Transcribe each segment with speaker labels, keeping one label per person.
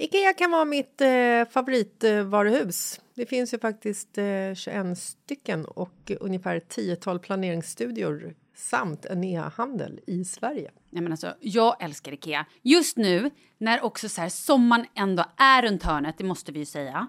Speaker 1: Ikea kan vara mitt eh, favoritvaruhus. Det finns ju faktiskt eh, 21 stycken och ungefär ett tiotal planeringsstudior samt en e-handel i Sverige.
Speaker 2: Nej, men alltså, jag älskar Ikea. Just nu, när också så här, sommaren ändå är runt hörnet, det måste vi ju säga.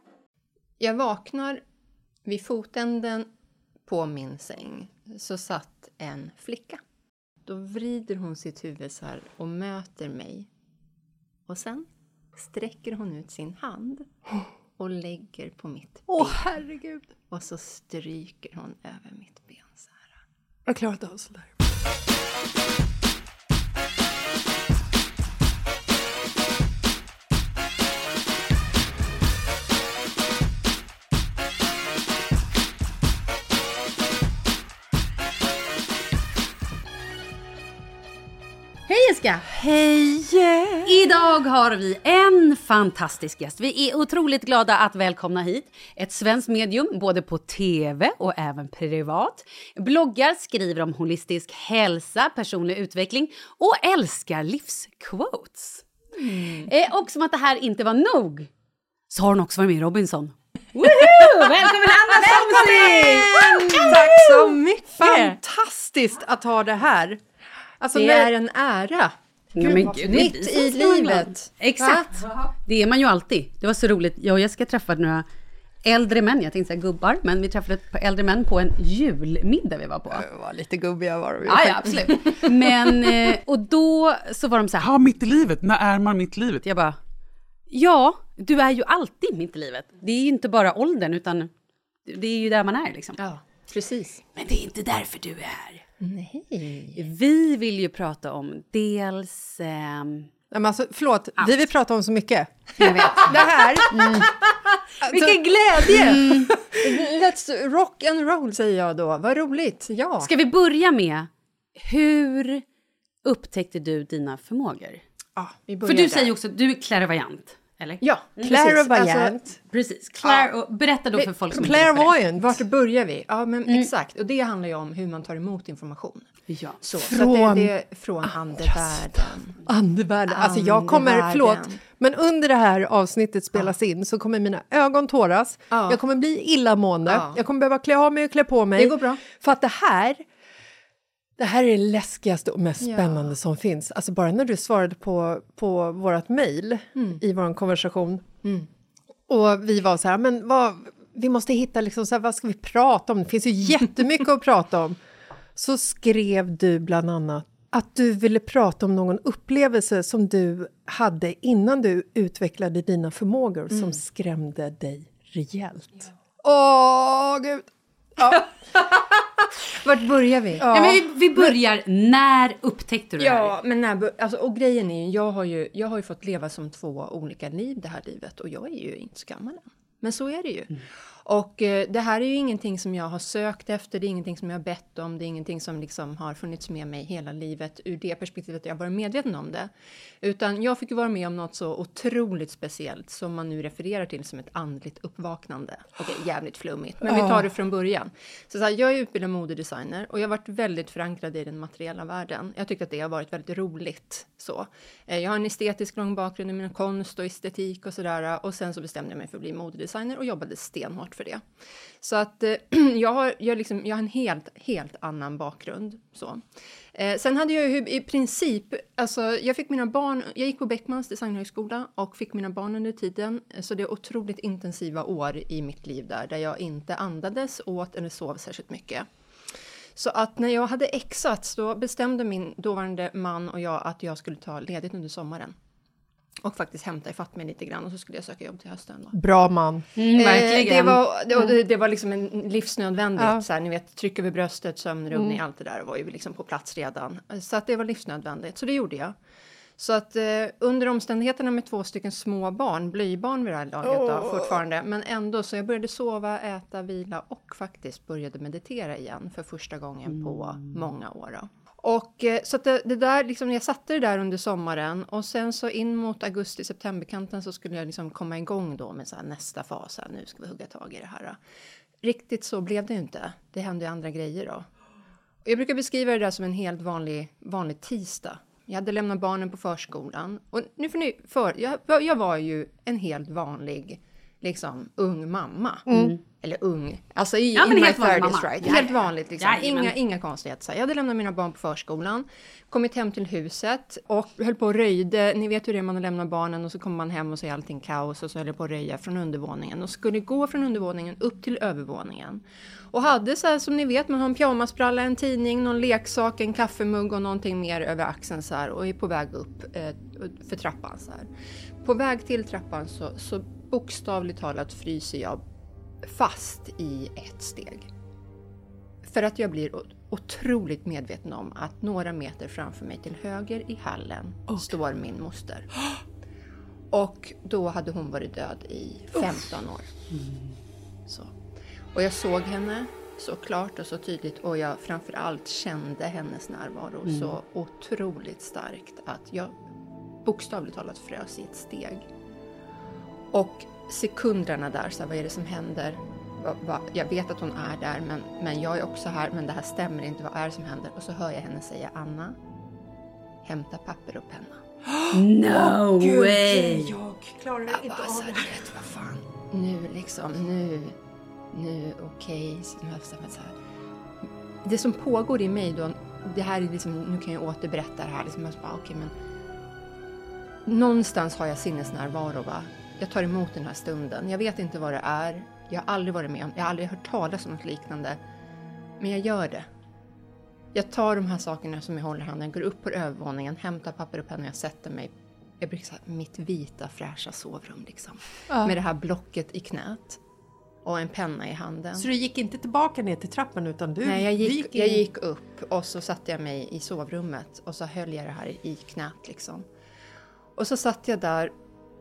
Speaker 3: Jag vaknar vid fotänden på min säng så satt en flicka. Då vrider hon sitt huvud så här och möter mig. Och sen sträcker hon ut sin hand och lägger på mitt ben.
Speaker 1: Åh herregud!
Speaker 3: Och så stryker hon över mitt ben så här.
Speaker 1: Jag klarar inte av sådär.
Speaker 2: Jessica!
Speaker 1: Hej!
Speaker 2: Idag har vi en fantastisk gäst. Vi är otroligt glada att välkomna hit ett svenskt medium, både på tv och även privat. Bloggar, skriver om holistisk hälsa, personlig utveckling och älskar livsquotes. Eh, och som att det här inte var nog så har hon också varit med i Robinson. Woohoo! Välkommen Anna Somsing!
Speaker 1: Tack så mycket! Fantastiskt att ha det här. Alltså,
Speaker 3: Det
Speaker 1: när-
Speaker 3: är en ära.
Speaker 2: Ja, men gud,
Speaker 3: Mitt i livet.
Speaker 2: Exakt. Det är man ju alltid. Det var så roligt. Jag och Jessica träffade några äldre män, jag tänkte säga gubbar, men vi träffade ett par äldre män på en julmiddag vi var på.
Speaker 1: Det var lite gubbiga var de ju.
Speaker 2: Ja, ja, absolut. Men, eh, och då så var de så här,
Speaker 4: Ja, mitt i livet. När är man mitt i livet?
Speaker 2: jag bara, ja, du är ju alltid mitt i livet. Det är ju inte bara åldern, utan det är ju där man är liksom.
Speaker 3: Ja, precis.
Speaker 2: Men det är inte därför du är här.
Speaker 3: Nej.
Speaker 2: Vi vill ju prata om dels...
Speaker 1: Nej, men alltså, förlåt, vi vill prata om så mycket.
Speaker 2: jag vet.
Speaker 1: Det här...
Speaker 3: Vilken glädje! Let's rock and roll säger jag då. Vad roligt. Ja.
Speaker 2: Ska vi börja med, hur upptäckte du dina förmågor?
Speaker 3: Ja, vi
Speaker 2: För
Speaker 3: börjar
Speaker 2: du
Speaker 3: där.
Speaker 2: säger också att du är clairvoyant, eller?
Speaker 3: Ja, precis.
Speaker 1: Clairvoyant.
Speaker 3: Alltså,
Speaker 2: Precis. Clair, och berätta då för folk som inte.
Speaker 1: Clairvoyant.
Speaker 3: vart börjar vi? Ja, men exakt. Och det handlar ju om hur man tar emot information.
Speaker 2: Ja.
Speaker 3: Så, så
Speaker 1: Från
Speaker 3: att det, det är från andevärlden.
Speaker 1: Andevärlden. Alltså jag kommer,
Speaker 3: Andevärlden.
Speaker 1: förlåt, men under det här avsnittet spelas in så kommer mina ögon tåras.
Speaker 3: Ja.
Speaker 1: Jag kommer bli illamående.
Speaker 3: Ja.
Speaker 1: Jag kommer behöva klä av mig och klä på mig.
Speaker 3: Det går bra.
Speaker 1: För att det här, det här är det läskigaste och mest
Speaker 3: Ja.
Speaker 1: spännande som finns. Alltså bara när du svarade på, på vårt mejl
Speaker 3: Mm.
Speaker 1: i vår konversation. Och vi var så här, men vad, vi måste hitta liksom så här, vad ska vi prata om? Det finns ju jättemycket att prata om. Så skrev du bland annat att du ville prata om någon upplevelse som du hade innan du utvecklade dina förmågor som skrämde dig rejält. Åh, gud!
Speaker 3: Vart börjar vi?
Speaker 2: Ja, men vi, vi börjar, när upptäckte du det här?
Speaker 3: Ja, men när, alltså, och grejen är ju, jag har ju, jag har ju fått leva som två olika liv det här livet och jag är ju inte så gammal än. Men så är det ju. Och eh, det här är ju ingenting som jag har sökt efter, det är ingenting som jag har bett om, det är ingenting som liksom har funnits med mig hela livet ur det perspektivet att jag varit medveten om det. Utan jag fick ju vara med om något så otroligt speciellt som man nu refererar till som ett andligt uppvaknande. Okej, jävligt flummigt, men vi tar det från början. Så, så här, jag är utbildad modedesigner och jag har varit väldigt förankrad i den materiella världen. Jag tyckte att det har varit väldigt roligt. Så. Eh, Jag har en estetisk lång bakgrund i min konst och estetik och sådär. Och sen så bestämde jag mig för att bli modedesigner och jobbade stenhårt för det. Så att eh, jag, har, jag, liksom, jag har en helt, helt annan bakgrund. Så. Eh, sen hade jag ju i princip, alltså jag fick mina barn, jag gick på Beckmans designhögskola och fick mina barn under tiden. Så det är otroligt intensiva år i mitt liv där, där jag inte andades, åt eller sov särskilt mycket. Så att när jag hade exats då bestämde min dåvarande man och jag att jag skulle ta ledigt under sommaren. Och faktiskt hämta ifatt mig lite grann och så skulle jag söka jobb till hösten. Då.
Speaker 1: Bra man.
Speaker 2: Mm, verkligen.
Speaker 3: Eh, Det var, det, var- det, var liksom en livsnödvändigt.
Speaker 1: Ja.
Speaker 3: Så här, ni vet, tryck över bröstet, sömnrubbning, allt det där var ju liksom på plats redan. Så att det var livsnödvändigt, så det gjorde jag. Så att eh, under omständigheterna med två stycken små barn, blöjbarn vid det här laget då, fortfarande, men ändå så jag började sova, äta, vila och faktiskt började meditera igen för första gången på många år. Då. Och eh, så att det, det där, liksom, jag satte det där under sommaren och sen så in mot augusti-septemberkanten så skulle jag liksom komma igång då med så här nästa fas, här, nu ska vi hugga tag i det här. Riktigt så blev det ju inte. Det hände ju andra grejer då. Jag brukar beskriva det där som en helt vanlig, vanlig tisdag. Jag hade lämnat barnen på förskolan. Och nu får ni för, jag, jag var ju en helt vanlig, liksom, ung mamma. Eller ung, alltså i
Speaker 2: Ja,
Speaker 3: in my
Speaker 2: helt vanlig
Speaker 3: 30s
Speaker 2: mamma.
Speaker 3: right.
Speaker 2: Ja,
Speaker 3: helt
Speaker 2: ja.
Speaker 3: vanligt liksom.
Speaker 2: Jajamän.
Speaker 3: Inga, inga konstigheter. Jag hade lämnat mina barn på förskolan, kommit hem till huset och höll på och röjde. Ni vet hur det är man har lämnat barnen och så kommer man hem och så är allting kaos och så höll jag på att röja från undervåningen och skulle gå från undervåningen upp till övervåningen. Och hade så här som ni vet, man har en pyjamasbralla, en tidning, någon leksak, en kaffemugg och någonting mer över axeln så här och är på väg upp eh, för trappan så här. På väg till trappan så, så bokstavligt talat fryser jag fast i ett steg. För att jag blir otroligt medveten om att några meter framför mig till höger i hallen står min moster. Och då hade hon varit död i 15 år. Så. Och jag såg henne så klart och så tydligt och jag framför allt kände hennes närvaro så otroligt starkt att jag bokstavligt talat frös i ett steg. Och sekunderna där, så här, vad är det som händer? Va, va, jag vet att hon är där, men, men jag är också här, men det här stämmer inte. Vad är det som händer? Och så hör jag henne säga Anna, hämta papper och penna.
Speaker 2: No way!
Speaker 1: Jag klarar
Speaker 3: Jag bara så här, du vet, vad fan, nu liksom, nu, nu, okej. Så bestämt mig så här. Det som pågår i mig då, det här är liksom, nu kan jag återberätta det här, liksom, jag bara, okej men någonstans har jag sinnesnärvaro va. Jag tar emot den här stunden. Jag vet inte vad det är. Jag har aldrig varit med om, jag har aldrig hört talas om något liknande. Men jag gör det. Jag tar de här sakerna som jag håller i handen, går upp på övervåningen, hämtar papper och penna och jag sätter mig jag brukar säga mitt vita fräscha sovrum liksom. Med det här blocket i knät. Och en penna i handen.
Speaker 1: Så du gick inte tillbaka ner till trappan utan du,
Speaker 3: Nej, jag gick,
Speaker 1: in-
Speaker 3: jag gick upp och så satte jag mig i sovrummet och så höll jag det här i knät liksom. Och så satt jag där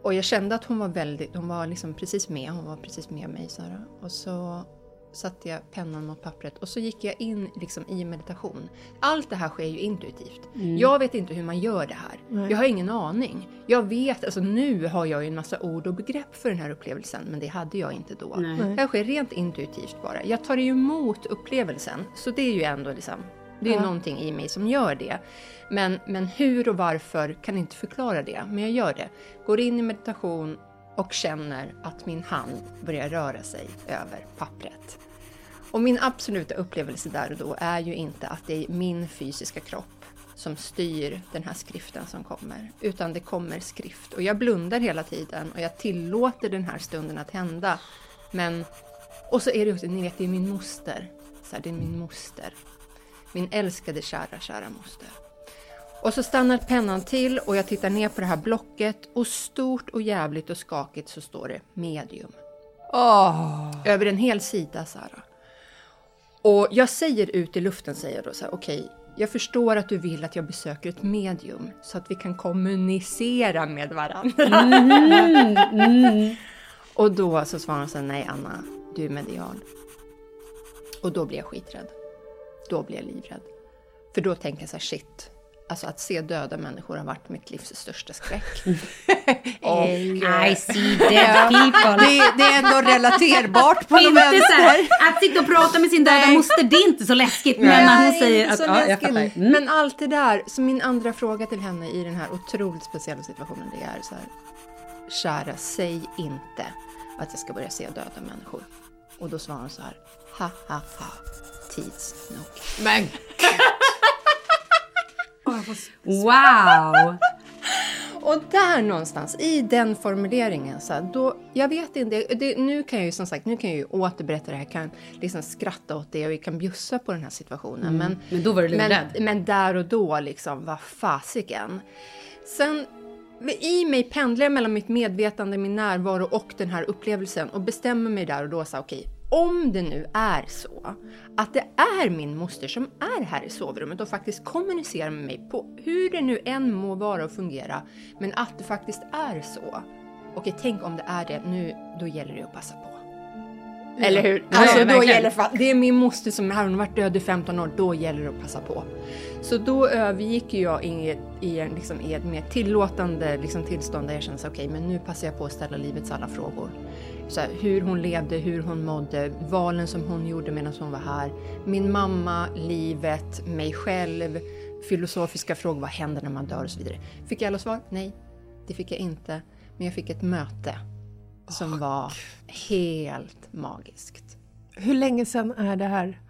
Speaker 3: och jag kände att hon var väldigt, hon var liksom precis med, hon var precis med mig så här. Och så satte jag pennan mot pappret och så gick jag in liksom i meditation. Allt det här sker ju intuitivt. Jag vet inte hur man gör det här. Jag har ingen aning. Jag vet, alltså nu har jag ju en massa ord och begrepp för den här upplevelsen, men det hade jag inte då. Det här sker rent intuitivt bara. Jag tar ju emot upplevelsen, så det är ju ändå liksom, det är ju någonting i mig som gör det. Men, men hur och varför kan inte förklara det, men jag gör det. Går in i meditation och känner att min hand börjar röra sig över pappret. Och min absoluta upplevelse där och då är ju inte att det är min fysiska kropp som styr den här skriften som kommer, utan det kommer skrift. Och jag blundar hela tiden och jag tillåter den här stunden att hända. Men, och så är det också, ni vet, det är min moster. Så här, det är min moster. Min älskade, kära, kära moster. Och så stannar pennan till och jag tittar ner på det här blocket och stort och jävligt och skakigt så står det medium. Över en hel sida, Sara. Och jag säger ut i luften, säger då så här, okej, jag förstår att du vill att jag besöker ett medium så att vi kan kommunicera med varandra. och då så svarar hon så här, nej Anna, du är medial. Och då blir jag skiträdd. Då blir jag livrädd. För då tänker jag så här, shit. Alltså att se döda människor har varit mitt livs största skräck. och,
Speaker 2: I see dead people.
Speaker 1: Det, det är ändå relaterbart på något vänster.
Speaker 2: här, att sitta och prata med sin döda moster, det är inte så läskigt. Men när hon
Speaker 3: Nej,
Speaker 2: säger att... Ja, jag fattar. Mm.
Speaker 3: Men allt det där, så min andra fråga till henne i den här otroligt speciella situationen, det är så här. Kära, säg inte att jag ska börja se döda människor. Och då svarar hon så här. Ha, ha, ha. Tids nog.
Speaker 1: Men
Speaker 2: Wow!
Speaker 3: Och där någonstans, i den formuleringen, så här, då, jag vet inte, det, nu kan jag ju som sagt, nu kan jag ju återberätta det här, kan liksom skratta åt det och vi kan bjussa på den här situationen. Men,
Speaker 2: Men då var du
Speaker 3: men,
Speaker 2: livrädd.
Speaker 3: men där och då, liksom, vad fasiken. Sen, i mig pendlar jag mellan mitt medvetande, min närvaro och den här upplevelsen och bestämmer mig där och då, så här, okej, om det nu är så att det är min moster som är här i sovrummet och faktiskt kommunicerar med mig på hur det nu än må vara och fungera, men att det faktiskt är så. Okej, tänk om det är det, nu, då gäller det att passa på. Eller hur?
Speaker 2: Ja,
Speaker 3: Alltså,
Speaker 2: ja,
Speaker 3: då
Speaker 2: verkligen.
Speaker 3: gäller fa- det är min moster som är här, hon har varit död i 15 år, då gäller det att passa på. Så då övergick jag i i liksom, i ett mer tillåtande liksom, tillstånd där jag kände okej, men nu passar jag på att ställa livets alla frågor. Så här, hur hon levde, hur hon mådde, valen som hon gjorde medan hon var här. Min mamma, livet, mig själv, filosofiska frågor, vad händer när man dör och så vidare. Fick jag alla svar? Nej, det fick jag inte. Men jag fick ett möte som var helt magiskt.
Speaker 1: hur länge sedan är det här?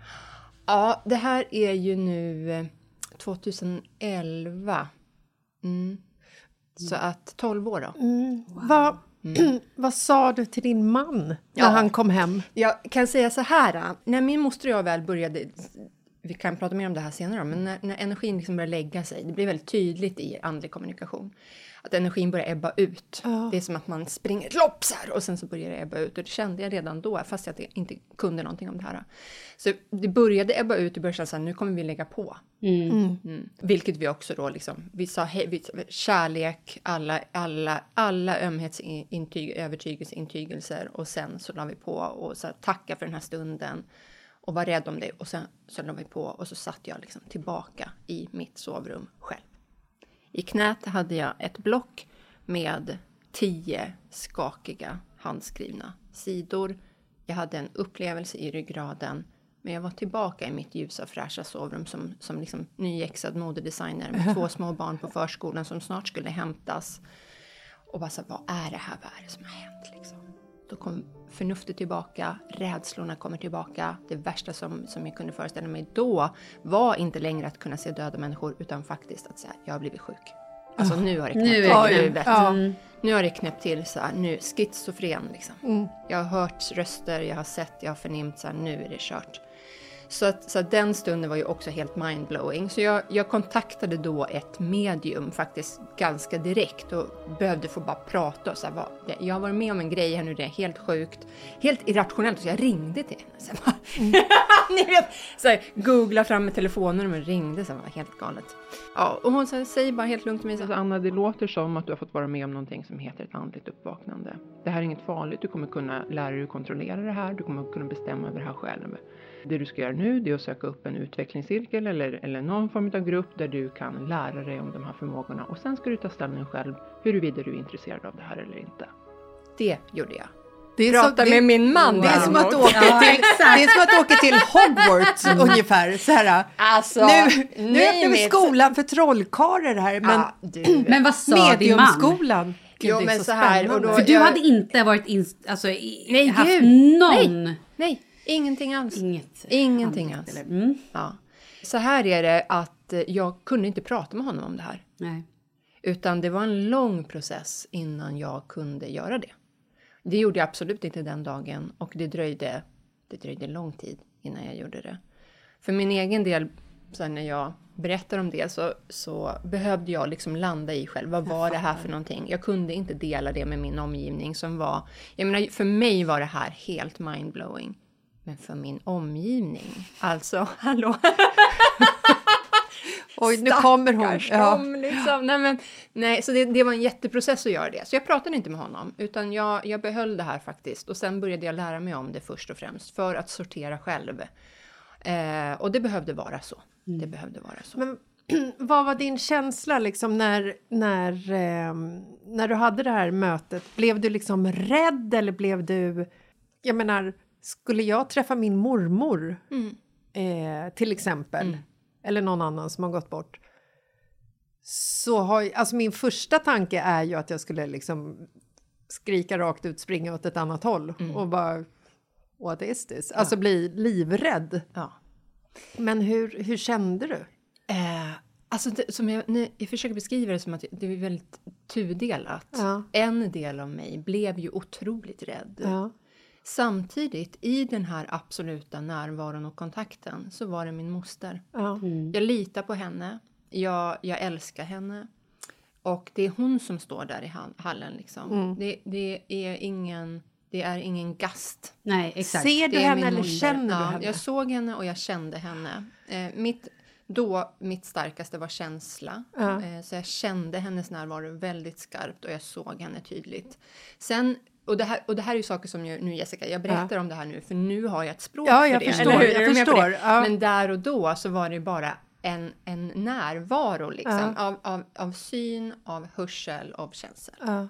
Speaker 3: Ja, det här är ju nu eh, 2011. Mm. Så att 12 år då.
Speaker 1: Vad, vad sa du till din man när
Speaker 3: Ja.
Speaker 1: han kom hem?
Speaker 3: Jag kan säga så här, äh, när min moster och jag väl började, vi kan prata mer om det här senare, men när, när energin liksom började lägga sig, det blir väldigt tydligt i andlig kommunikation, att energin börjar ebba ut. Det är som att man springer ett lopp så här, och sen så börjar det ebba ut och det kände jag redan då, fast jag inte kunde någonting om det här. Så det började ebba ut och började känna så här, nu kommer vi lägga på. Mm. Vilket vi också då liksom, vi sa hej, vi, kärlek, alla, alla, alla ömhetsintyg, övertygelseintygelser och sen så la vi på och så här, tacka för den här stunden och var rädd om det och sen så la vi på och så satt jag liksom tillbaka i mitt sovrum själv. I knät hade jag ett block med tio skakiga handskrivna sidor. Jag hade en upplevelse i ryggraden men jag var tillbaka i mitt ljusa fräscha sovrum som, som liksom nyexad modedesigner med två små barn på förskolan som snart skulle hämtas. Och bara så vad är det här? Vad är det som har hänt? Liksom? Då kom förnuftet tillbaka, rädslorna kommer tillbaka. Det värsta som, som jag kunde föreställa mig då var inte längre att kunna se döda människor utan faktiskt att säga, jag har blivit sjuk. Alltså nu har det knäppt
Speaker 2: Nu
Speaker 3: till i huvudet.
Speaker 1: Ja.
Speaker 3: Nu har det knäppt till så här, nu schizofren liksom.
Speaker 1: Mm.
Speaker 3: Jag har hört röster, jag har sett, jag har förnimt så här, nu är det kört. Så, att, så att den stunden var ju också helt mindblowing. Så jag, jag kontaktade då ett medium faktiskt ganska direkt och behövde få bara prata. Och så här, vad, jag har varit med om en grej här nu, det är helt sjukt, helt irrationellt. Så jag ringde till henne. Så bara, Ni vet, så här, googla fram med telefonen och ringde, så här, var helt galet. Ja, och hon sa, säger bara helt lugnt till mig, så, här, alltså, Anna, det låter som att du har fått vara med om någonting som heter ett andligt uppvaknande. Det här är inget farligt, du kommer kunna lära dig att kontrollera det här, du kommer kunna bestämma över det här själv. Det du ska göra nu det är att söka upp en utvecklingscirkel eller, eller någon form av grupp där du kan lära dig om de här förmågorna och sen ska du ta ställning själv huruvida du är intresserad av det här eller inte. Det gjorde jag.
Speaker 1: Det är
Speaker 3: Prata
Speaker 1: det-
Speaker 3: med min man
Speaker 1: Det är, som att åka till, det är som att åka till Hogwarts ungefär. Så här,
Speaker 3: Alltså,
Speaker 1: nu nu
Speaker 3: nej,
Speaker 1: öppnar vi skolan för trollkarlar här, men
Speaker 3: Ja, du.
Speaker 2: Men vad sa din man?
Speaker 1: mediumskolan. Gud,
Speaker 3: Jo, men
Speaker 1: så
Speaker 3: så här, då-
Speaker 2: För du
Speaker 3: jag-
Speaker 2: hade inte varit inst- alltså, i,
Speaker 3: Nej,
Speaker 2: haft
Speaker 3: gud.
Speaker 2: någon...
Speaker 3: Nej, ingenting alls.
Speaker 2: Inget.
Speaker 3: Ingenting alls.
Speaker 2: Mm.
Speaker 3: Ja. Så här är det att eh, jag kunde inte prata med honom om det här.
Speaker 2: Nej.
Speaker 3: Utan det var en lång process innan jag kunde göra det. Det gjorde jag absolut inte den dagen och det dröjde, det dröjde lång tid innan jag gjorde det. För min egen del, så när jag berättar om det så, så behövde jag liksom landa i själv. Vad var det här för någonting? Jag kunde inte dela det med min omgivning som var... Jag menar, för mig var det här helt mindblowing. Men för min omgivning, alltså hallå?
Speaker 1: Oj, nu kommer hon. Ja.
Speaker 3: dem, liksom. nej, men, nej, så det, det var en jätteprocess att göra det. Så jag pratade inte med honom, utan jag, jag behöll det här faktiskt. Och sen började jag lära mig om det först och främst, för att sortera själv. Eh, och det behövde vara så. Det behövde vara så.
Speaker 1: Men vad var din känsla liksom när, när, ehm, när du hade det här mötet? Blev du liksom rädd eller blev du... Jag menar, skulle jag träffa min mormor
Speaker 3: Mm.
Speaker 1: eh, till exempel, eller någon annan som har gått bort så har alltså min första tanke är ju att jag skulle liksom skrika rakt ut, springa åt ett annat håll och bara What is this? Alltså bli livrädd.
Speaker 3: ja.
Speaker 1: Men hur, hur kände du?
Speaker 3: Eh, alltså det, som jag, nu, jag försöker beskriva det som att det är väldigt tudelat.
Speaker 1: Ja.
Speaker 3: En del av mig blev ju otroligt rädd. Samtidigt, i den här absoluta närvaron och kontakten, så var det min moster.
Speaker 1: Ja.
Speaker 3: Jag litar på henne, jag, jag älskar henne. Och det är hon som står där i hall- hallen. Liksom.
Speaker 1: Mm.
Speaker 3: Det, det, är ingen, det är ingen gast.
Speaker 2: Nej, exakt.
Speaker 1: Ser du henne eller
Speaker 3: moster.
Speaker 1: känner du
Speaker 3: ja,
Speaker 1: henne?
Speaker 3: Jag såg henne och jag kände henne. Eh, mitt, då, mitt starkaste var känsla.
Speaker 1: Ja.
Speaker 3: Eh, så jag kände hennes närvaro väldigt skarpt och jag såg henne tydligt. Sen, och det här, och det här är ju saker som jag, nu Jessica, jag berättar om det här nu för nu har jag ett språk
Speaker 1: Ja,
Speaker 3: för det.
Speaker 1: förstår,
Speaker 3: eller hur?
Speaker 1: jag förstår, ja.
Speaker 3: Men där och då så var det bara en, en närvaro liksom,
Speaker 1: Ja.
Speaker 3: av, av, av syn, av hörsel, av känsel.
Speaker 1: Ja.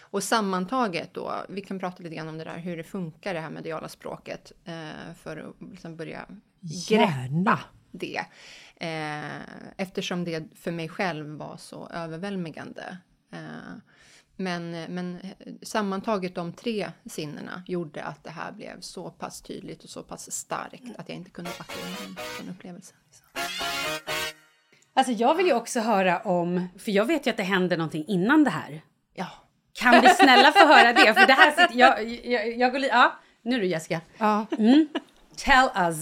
Speaker 3: Och sammantaget då, vi kan prata lite grann om det där, hur det funkar det här mediala språket eh, för att liksom börja
Speaker 1: Gärna.
Speaker 3: det. Eh, eftersom det för mig själv var så överväldigande. Eh, men, men sammantaget de tre sinnena gjorde att det här blev så pass tydligt och så pass starkt att jag inte kunde backa undan från upplevelsen. Liksom.
Speaker 2: Alltså jag vill ju också höra om, för jag vet ju att det händer någonting innan det här.
Speaker 3: Ja.
Speaker 2: Kan vi snälla få höra det? För det här sitter, jag, jag, jag går li- ja, nu du Jessica.
Speaker 1: Ja.
Speaker 2: Tell us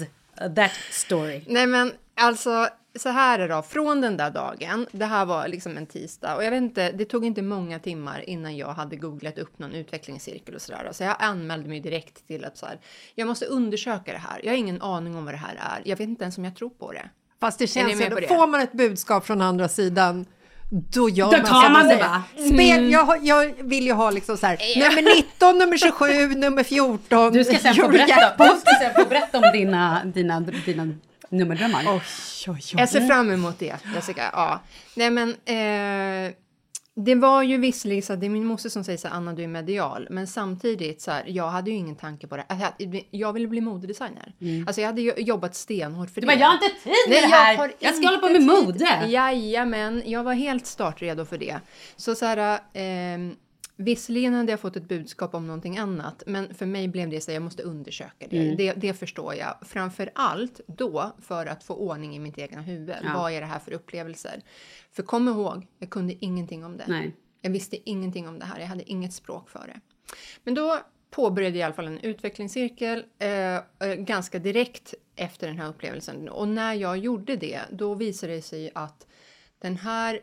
Speaker 2: that story.
Speaker 3: Nej men alltså så här är det då, från den där dagen, det här var liksom en tisdag och jag vet inte, det tog inte många timmar innan jag hade googlat upp någon utvecklingscirkel och sådär. Så jag anmälde mig direkt till att så här, jag måste undersöka det här. Jag har ingen aning om vad det här är. Jag vet inte ens om jag tror på det.
Speaker 1: Fast det känns
Speaker 3: det?
Speaker 1: får man ett budskap från andra sidan då gör
Speaker 2: Då
Speaker 1: man
Speaker 2: tar man det, va?
Speaker 1: Spel, jag, har- jag vill ju ha liksom så här, nummer 19, nummer 27, nummer 14.
Speaker 2: Du ska sen få berätta, du ska sen få berätta om dina, dina, dina nummerdrömmar.
Speaker 1: Oj, oj, oj.
Speaker 3: Jag ser fram emot det, Jessica. Ja. Nej, men eh, det var ju visserligen så att det är min moster som säger så här, Anna du är medial, men samtidigt så här, jag hade ju ingen tanke på det. Alltså, jag- Jag ville bli modedesigner. Alltså jag hade jobbat stenhårt för
Speaker 2: Du
Speaker 3: det.
Speaker 2: bara, jag har inte tid med
Speaker 3: Nej,
Speaker 2: det här.
Speaker 3: har
Speaker 2: Jag, ska hålla på med
Speaker 3: tid.
Speaker 2: mode.
Speaker 3: Jajamän, jag var helt startredo för det. Så så här, eh, visserligen hade jag fått ett budskap om någonting annat, men för mig blev det så att jag måste undersöka det.
Speaker 2: Mm.
Speaker 3: det. Det förstår jag. Framför allt då för att få ordning i mitt egna huvud.
Speaker 2: Ja.
Speaker 3: Vad är det här för upplevelser? För kom ihåg, jag kunde ingenting om det.
Speaker 2: Nej.
Speaker 3: Jag visste ingenting om det här, jag hade inget språk för det. Men då påbörjade i alla fall en utvecklingscirkel eh, eh, ganska direkt efter den här upplevelsen. Och när jag gjorde det, då visade det sig att den här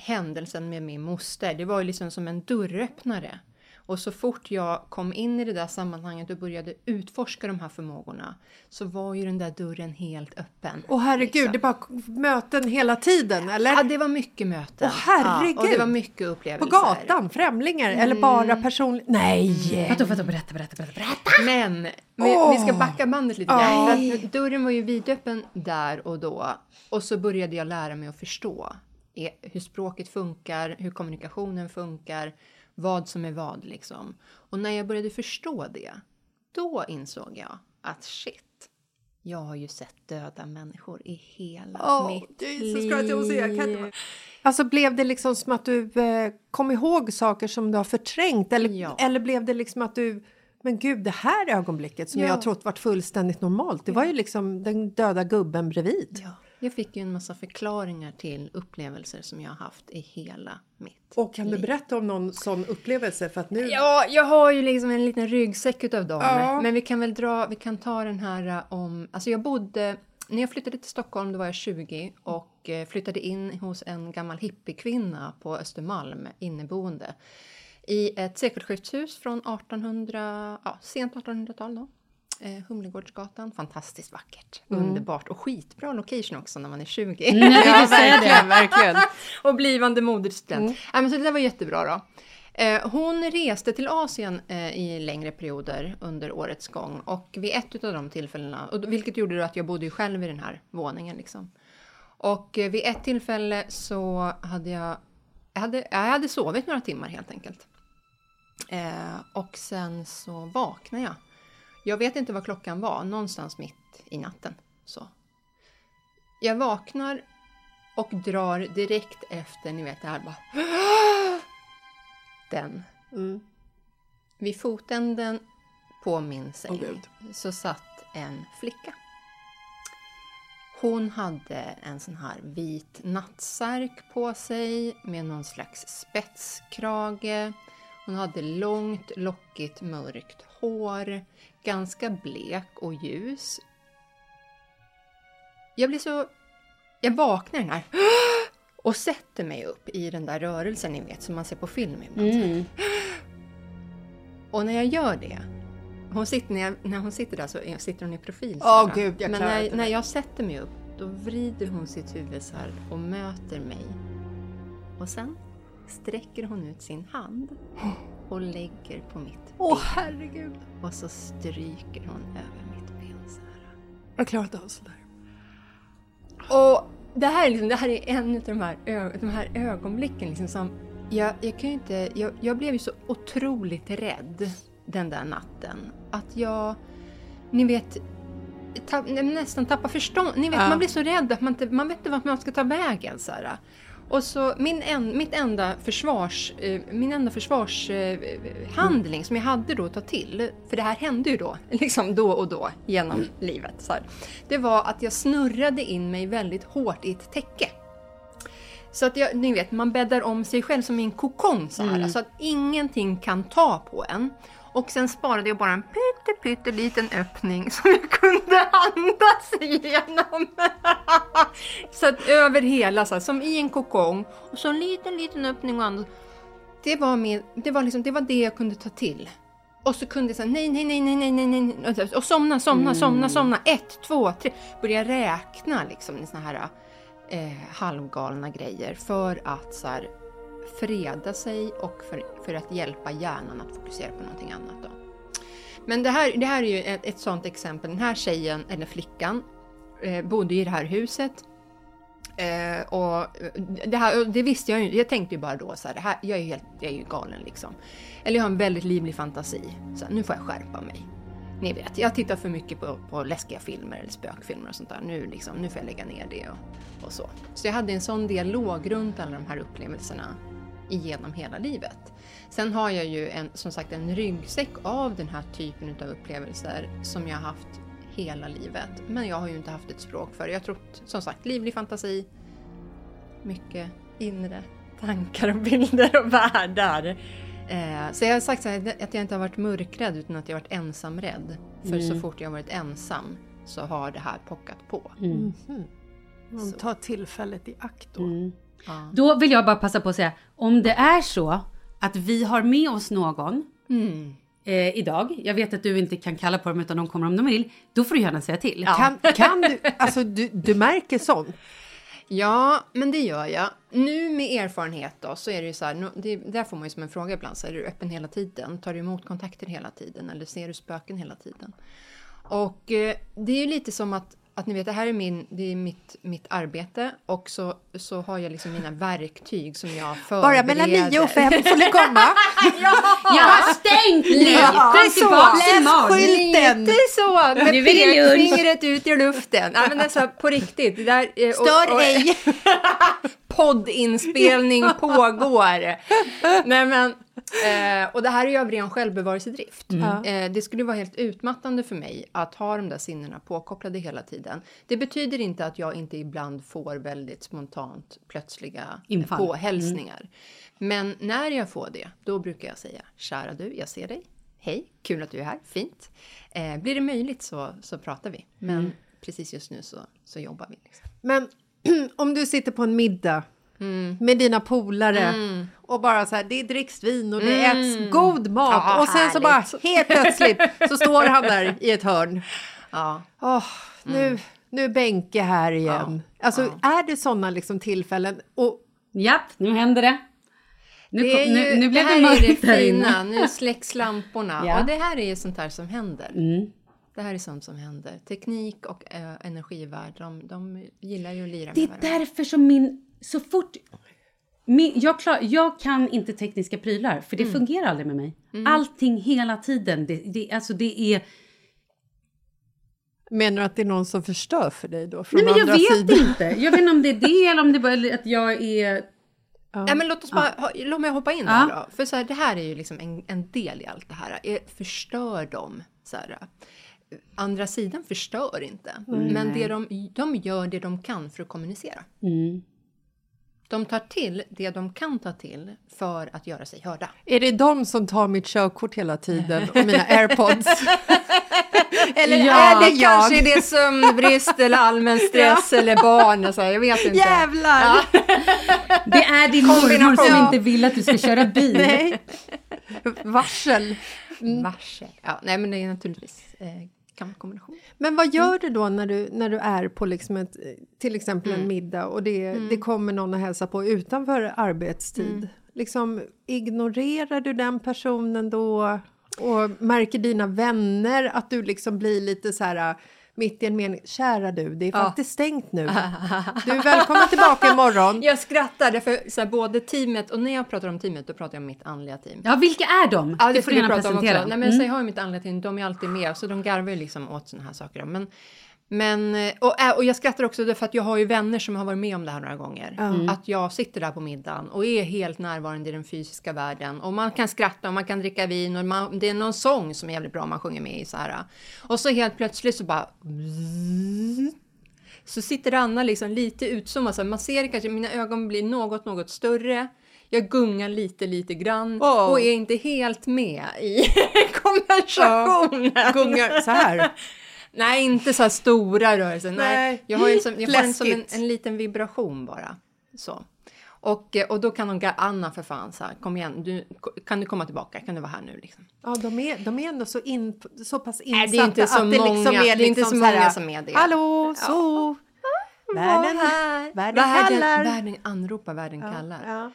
Speaker 3: händelsen med min moster, det var ju liksom som en dörröppnare. Och så fort jag kom in i det där sammanhanget och började utforska de här förmågorna så var ju den där dörren helt öppen.
Speaker 1: Åh herregud,
Speaker 3: liksom.
Speaker 1: det var möten hela tiden eller?
Speaker 3: Ja, det var mycket möten.
Speaker 1: Åh, herregud.
Speaker 3: Ja, och det var mycket upplevelser.
Speaker 1: På gatan, främlingar eller
Speaker 3: Mm.
Speaker 1: bara personligt? Nej!
Speaker 2: Vadå, vadå, berätta, berätta, berätta, berätta.
Speaker 3: Men vi,
Speaker 1: Åh.
Speaker 3: vi ska backa bandet lite grann. Dörren var ju vidöppen där och då. Och så började jag lära mig att förstå eh, hur språket funkar, hur kommunikationen funkar, vad som är vad liksom. Och när jag började förstå det, då insåg jag att shit, jag har ju sett döda människor i hela
Speaker 1: Åh,
Speaker 3: mitt
Speaker 1: Jesus Christ, jag måste- jag kan inte-
Speaker 3: liv.
Speaker 1: Alltså blev det liksom som att du eh, kom ihåg saker som du har förträngt eller,
Speaker 3: Ja.
Speaker 1: eller blev det liksom att du men gud, det här ögonblicket som
Speaker 3: Ja.
Speaker 1: jag trott varit fullständigt normalt, det var ju liksom den döda gubben bredvid.
Speaker 3: Ja, jag fick ju en massa förklaringar till upplevelser som jag har haft i hela mitt
Speaker 1: Och kan du
Speaker 3: liv.
Speaker 1: berätta om någon sån upplevelse? För att nu...
Speaker 3: Ja, jag har ju liksom en liten ryggsäck utav dem.
Speaker 1: Ja.
Speaker 3: Men vi kan väl dra, vi kan ta den här uh, om, alltså jag bodde, när jag flyttade till Stockholm då var jag 20 och eh, flyttade in hos en gammal hippiekvinna på Östermalm, inneboende. I ett sekelskiftshus från 1800, ja, sent 1800-tal då. Eh, Humlegårdsgatan, fantastiskt vackert, underbart och skitbra location också när man är 20.
Speaker 2: Mm, jag tänkte säga det.
Speaker 3: verkligen, verkligen. Och blivande moderstudent. Ja, men så det där var jättebra då. Eh, hon reste till Asien eh, i längre perioder under årets gång och vid ett av de tillfällena, och, vilket gjorde då att jag bodde själv i den här våningen liksom. Och eh, vid ett tillfälle så hade jag, jag hade, jag hade sovit några timmar helt enkelt. Och sen så vaknade jag. Jag vet inte vad klockan var, någonstans mitt i natten. Så. Jag vaknar och drar direkt efter, ni vet det här bara... Den.
Speaker 1: Mm.
Speaker 3: Vid fotänden på min säng
Speaker 1: Gud.
Speaker 3: så satt en flicka. Hon hade en sån här vit nattsärk på sig med någon slags spetskrage. Hon hade långt, lockigt, mörkt hår, ganska blek och ljus. Jag blir så... Jag vaknar den här och sätter mig upp i den där rörelsen ni vet som man ser på film ibland.
Speaker 2: Mm.
Speaker 3: Och när jag gör det, hon sitter, när, jag, när hon sitter där så sitter hon i profil. så
Speaker 1: Åh,
Speaker 3: här.
Speaker 1: gud, jag
Speaker 3: Men när, när jag sätter mig upp, då vrider hon sitt huvud så här och möter mig. Och sen sträcker hon ut sin hand och lägger på mitt
Speaker 1: Åh herregud,
Speaker 3: Och så stryker hon över mitt ben så här.
Speaker 1: jag klarar inte av sådär.
Speaker 3: Och det här är, liksom, det här är en av de här, ö, de här ögonblicken liksom som... Jag, jag, kan inte, jag, jag blev ju så otroligt rädd den där natten. Att jag... Ni vet... Tapp, nästan tappar förstånd. Ni vet,
Speaker 1: Ja.
Speaker 3: man blir så rädd att man, inte, man vet inte vart man ska ta vägen. Så här. Och så min en, mitt enda försvars, eh, min enda försvarshandling handling som jag hade då att ta till, för det här hände ju då, liksom då och då genom livet. Så här, det var att jag snurrade in mig väldigt hårt i ett täcke. Så att jag, ni vet, man bäddar om sig själv som i en kokong så här, så att ingenting kan ta på en. Och sen sparade jag bara en pytte, pytte liten öppning som jag kunde andas igenom. så att över hela, så här, som i en kokong. Och så en liten, liten öppning och andas. Det var, med, det, var liksom, det var det jag kunde ta till. Och så kunde jag säga nej, nej, nej, nej, nej, nej, nej, och somna, somna, somna, somna. Ett, två, tre. Börja räkna liksom i såna här eh, halvgalna grejer för att så här, freda sig och för, för att hjälpa hjärnan att fokusera på någonting annat. Då. Men det här, det här är ju ett, ett sånt exempel. Den här tjejen, eller flickan, eh, bodde i det här huset. Eh, och eh, det, här, det visste jag ju, jag tänkte ju bara då så här, det här, jag är, helt, jag är ju galen liksom. Eller jag har en väldigt livlig fantasi. Så här, nu får jag skärpa mig. Ni vet, jag tittar för mycket på, på läskiga filmer eller spökfilmer och sånt där. Nu, liksom, nu får jag lägga ner det och, och så. Så jag hade en sån dialog runt alla de här upplevelserna igenom hela livet. Sen har jag ju en, som sagt en ryggsäck av den här typen av upplevelser som jag har haft hela livet. Men jag har ju inte haft ett språk för det. Jag har trott, som sagt, livlig fantasi, mycket inre tankar och bilder och världar. Eh, så jag har sagt så här, att jag inte har varit mörkrädd utan att jag har varit ensamrädd. För så fort jag har varit ensam så har det här pockat på.
Speaker 1: Man tar tillfället i akt då.
Speaker 2: Mm. Då vill jag bara passa på att säga, om det är så att vi har med oss någon eh, idag, jag vet att du inte kan kalla på dem utan de kommer om de vill, då får du gärna säga till.
Speaker 1: Kan, kan du, alltså du, du märker sånt?
Speaker 3: Ja, men det gör jag. Nu med erfarenhet då så är det ju så här, nu- det, där får man ju som en fråga ibland, så är du öppen hela tiden? Tar du emot kontakter hela tiden eller ser du spöken hela tiden? Och eh, det är ju lite som att, att ni vet, det här är, min, det är mitt, mitt arbete och så, så har jag liksom mina verktyg som jag förbereder.
Speaker 1: Bara mellan 9 och 5 får ni komma.
Speaker 2: Jag har stängt nu!
Speaker 1: Ja,
Speaker 2: Kom tillbaka
Speaker 1: Läs skylten.
Speaker 3: Lite så, med pekfingret ut i luften. Ja, men alltså, på riktigt. Det där, eh, och-
Speaker 1: Stör
Speaker 3: och-
Speaker 1: ej.
Speaker 3: poddinspelning pågår. Nej, men, eh, och det här är ju av ren självbevarelsedrift. Eh, det skulle vara helt utmattande för mig att ha de där sinnena påkopplade hela tiden. Det betyder inte att jag inte ibland får väldigt spontant plötsliga
Speaker 2: Infall.
Speaker 3: påhälsningar. Men när jag får det, då brukar jag säga kära du, jag ser dig. Hej, kul att du är här, fint. Eh, blir det möjligt så, så pratar vi. Men precis just nu så, så jobbar vi. Liksom.
Speaker 1: Men om du sitter på en middag
Speaker 3: Mm.
Speaker 1: med dina polare och bara så här, det dricks vin och det äts god mat
Speaker 3: Mm. Ja,
Speaker 1: och sen så bara
Speaker 3: härligt.
Speaker 1: helt plötsligt så står han där i ett hörn.
Speaker 3: Ja.
Speaker 1: Åh, nu, nu är Benke här igen. Alltså är det sådana liksom tillfällen? Och
Speaker 2: Japp, nu händer det. Nu,
Speaker 3: Det, är ju,
Speaker 2: nu, nu blev
Speaker 3: det
Speaker 2: det,
Speaker 3: här är det
Speaker 2: mörkt här
Speaker 3: fina,
Speaker 2: inne.
Speaker 3: nu släcks lamporna.
Speaker 2: Ja.
Speaker 3: Och det här är ju sånt här som händer.
Speaker 2: Mm.
Speaker 3: Det här är sånt som händer. Teknik och äh, energivärld, de, de gillar ju att lira
Speaker 2: Det är
Speaker 3: med varandra.
Speaker 2: därför som min... Så fort... Min, jag, klar, jag kan inte tekniska prylar, för det
Speaker 3: Mm.
Speaker 2: fungerar aldrig med mig. Allting hela tiden. Det, det, alltså det är...
Speaker 1: menar du att det är någon som förstör för dig då? Från
Speaker 2: Nej, men jag
Speaker 1: andra
Speaker 2: vet
Speaker 1: sidan?
Speaker 2: inte. Jag vet inte om det är det eller om det bara är att jag är...
Speaker 3: Ja, men låt, oss bara, ha, låt mig hoppa in
Speaker 2: Ja.
Speaker 3: här då. För så här, det här är ju liksom en, en del i allt det här. Är, förstör de? Så här, andra sidan förstör inte. Men det de, de gör det de kan för att kommunicera.
Speaker 2: Mm.
Speaker 3: De tar till det de kan ta till för att göra sig hörda.
Speaker 1: Är det de som tar mitt körkort hela tiden och mina airpods? Eller
Speaker 3: Ja,
Speaker 1: är det jag?
Speaker 3: Kanske är det sömnbrist eller allmän stress eller barn. och Så här, jag vet inte.
Speaker 1: Jävlar!
Speaker 2: Det är din mormor som inte vill att du ska köra bil.
Speaker 1: Nej. Varsel.
Speaker 3: Varsel. Ja, nej, men det är naturligtvis eh, kan vara kombination.
Speaker 1: Men vad gör du då när du, när du är på liksom ett, till exempel en middag och det, det kommer någon och hälsar på utanför arbetstid? Liksom, ignorerar du den personen då? Och märker dina vänner att du liksom blir lite så här mitt i en mening, kära du, det är faktiskt stängt nu. Du är välkommen tillbaka imorgon.
Speaker 3: Jag skrattar därför så här, både teamet och när jag pratar om teamet då pratar jag om mitt andliga team.
Speaker 2: Ja, vilka är de?
Speaker 3: Ja,
Speaker 2: det får du gärna
Speaker 3: prata om
Speaker 2: presentera.
Speaker 3: Nej, men
Speaker 2: Mm.
Speaker 3: så jag har ju mitt andliga team, de är alltid med så de garvar ju liksom åt såna här saker. Men, men, eh, och, äh, och jag skrattar också därför att jag har ju vänner som har varit med om det här några gånger. Att jag sitter där på middagen och är helt närvarande i den fysiska världen. Och man kan skratta och man kan dricka vin och man, det är någon sång som är jävligt bra man sjunger med i så här. Och så helt plötsligt så bara så sitter Anna liksom lite utzoomad, man ser kanske mina ögon blir något, något större. Jag gungar lite, lite grann
Speaker 1: Åh.
Speaker 3: och är inte helt med i konversationen.
Speaker 1: Gungar så här.
Speaker 3: Nej, inte så här stora rörelser. Nej.
Speaker 1: Nej.
Speaker 3: Jag har, en som, jag har en, som en, en liten vibration bara. Så. Och, eh, och då kan hon, ga- Anna för fan, så här, kom igen, du, kan du komma tillbaka? Kan du vara här nu? Liksom.
Speaker 1: Ja, de är, de är ändå så, in, så pass insatta
Speaker 3: Nej, det är inte så
Speaker 1: att det liksom
Speaker 3: många-
Speaker 1: är
Speaker 3: det är inte
Speaker 1: liksom
Speaker 3: så
Speaker 1: här,
Speaker 3: många som är det.
Speaker 1: Hallå, så! Världen,
Speaker 3: här.
Speaker 1: världen kallar.
Speaker 3: Världen anropar, världen kallar.
Speaker 1: Ja.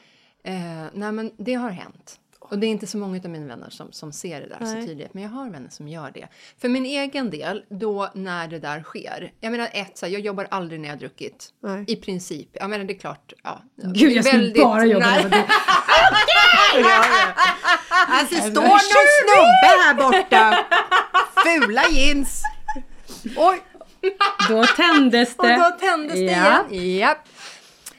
Speaker 3: Eh, nej, men det har hänt. Och det är inte så många av mina vänner som, som ser det där
Speaker 1: Nej.
Speaker 3: så tydligt. Men jag har vänner som gör det. För min egen del, då när det där sker. Jag menar ett, så här, jag jobbar aldrig när jag har druckit.
Speaker 1: Nej.
Speaker 3: I princip. Jag menar det är klart. Ja,
Speaker 2: Gud, jag skulle
Speaker 3: väldigt-
Speaker 2: bara jobba
Speaker 3: nej.
Speaker 2: med det.
Speaker 1: Alltså, det står någon snubbe här borta. Fula jeans. Oj,
Speaker 2: Då tändes
Speaker 3: Och
Speaker 2: det.
Speaker 3: då tändes det
Speaker 2: Ja.
Speaker 3: igen. Japp.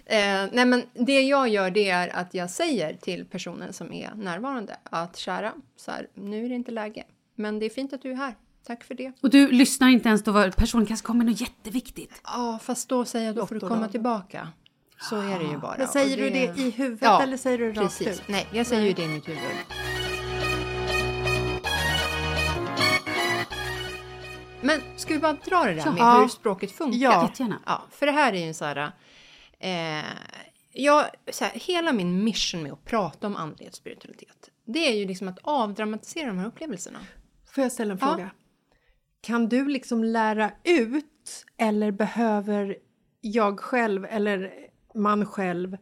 Speaker 3: Eh, nej men det jag gör det är att jag säger till personen som är närvarande att kära, så här, nu är det inte läge. Men det är fint att du är här. Tack för det.
Speaker 2: Och du lyssnar inte ens då personen kanske kommer med något jätteviktigt?
Speaker 3: Ja, ah, fast då säger jag då får du komma tillbaka. Så är det ju ah. bara.
Speaker 1: Men säger
Speaker 3: det...
Speaker 1: du det i huvudet
Speaker 3: ja,
Speaker 1: eller säger du det rakt
Speaker 3: precis.
Speaker 1: ut?
Speaker 3: Nej, jag säger ju det i mitt huvud. Men ska vi bara dra det där
Speaker 1: ja.
Speaker 3: med hur språket funkar?
Speaker 1: Ja,
Speaker 2: jättegärna.
Speaker 3: Ja, för det här är ju en så här Eh, jag, så här, hela min mission med att prata om andlighet och spiritualitet, det är ju liksom att avdramatisera de här upplevelserna.
Speaker 1: Får jag ställa en
Speaker 3: Ja.
Speaker 1: fråga? Kan du liksom lära ut eller behöver jag själv eller man själv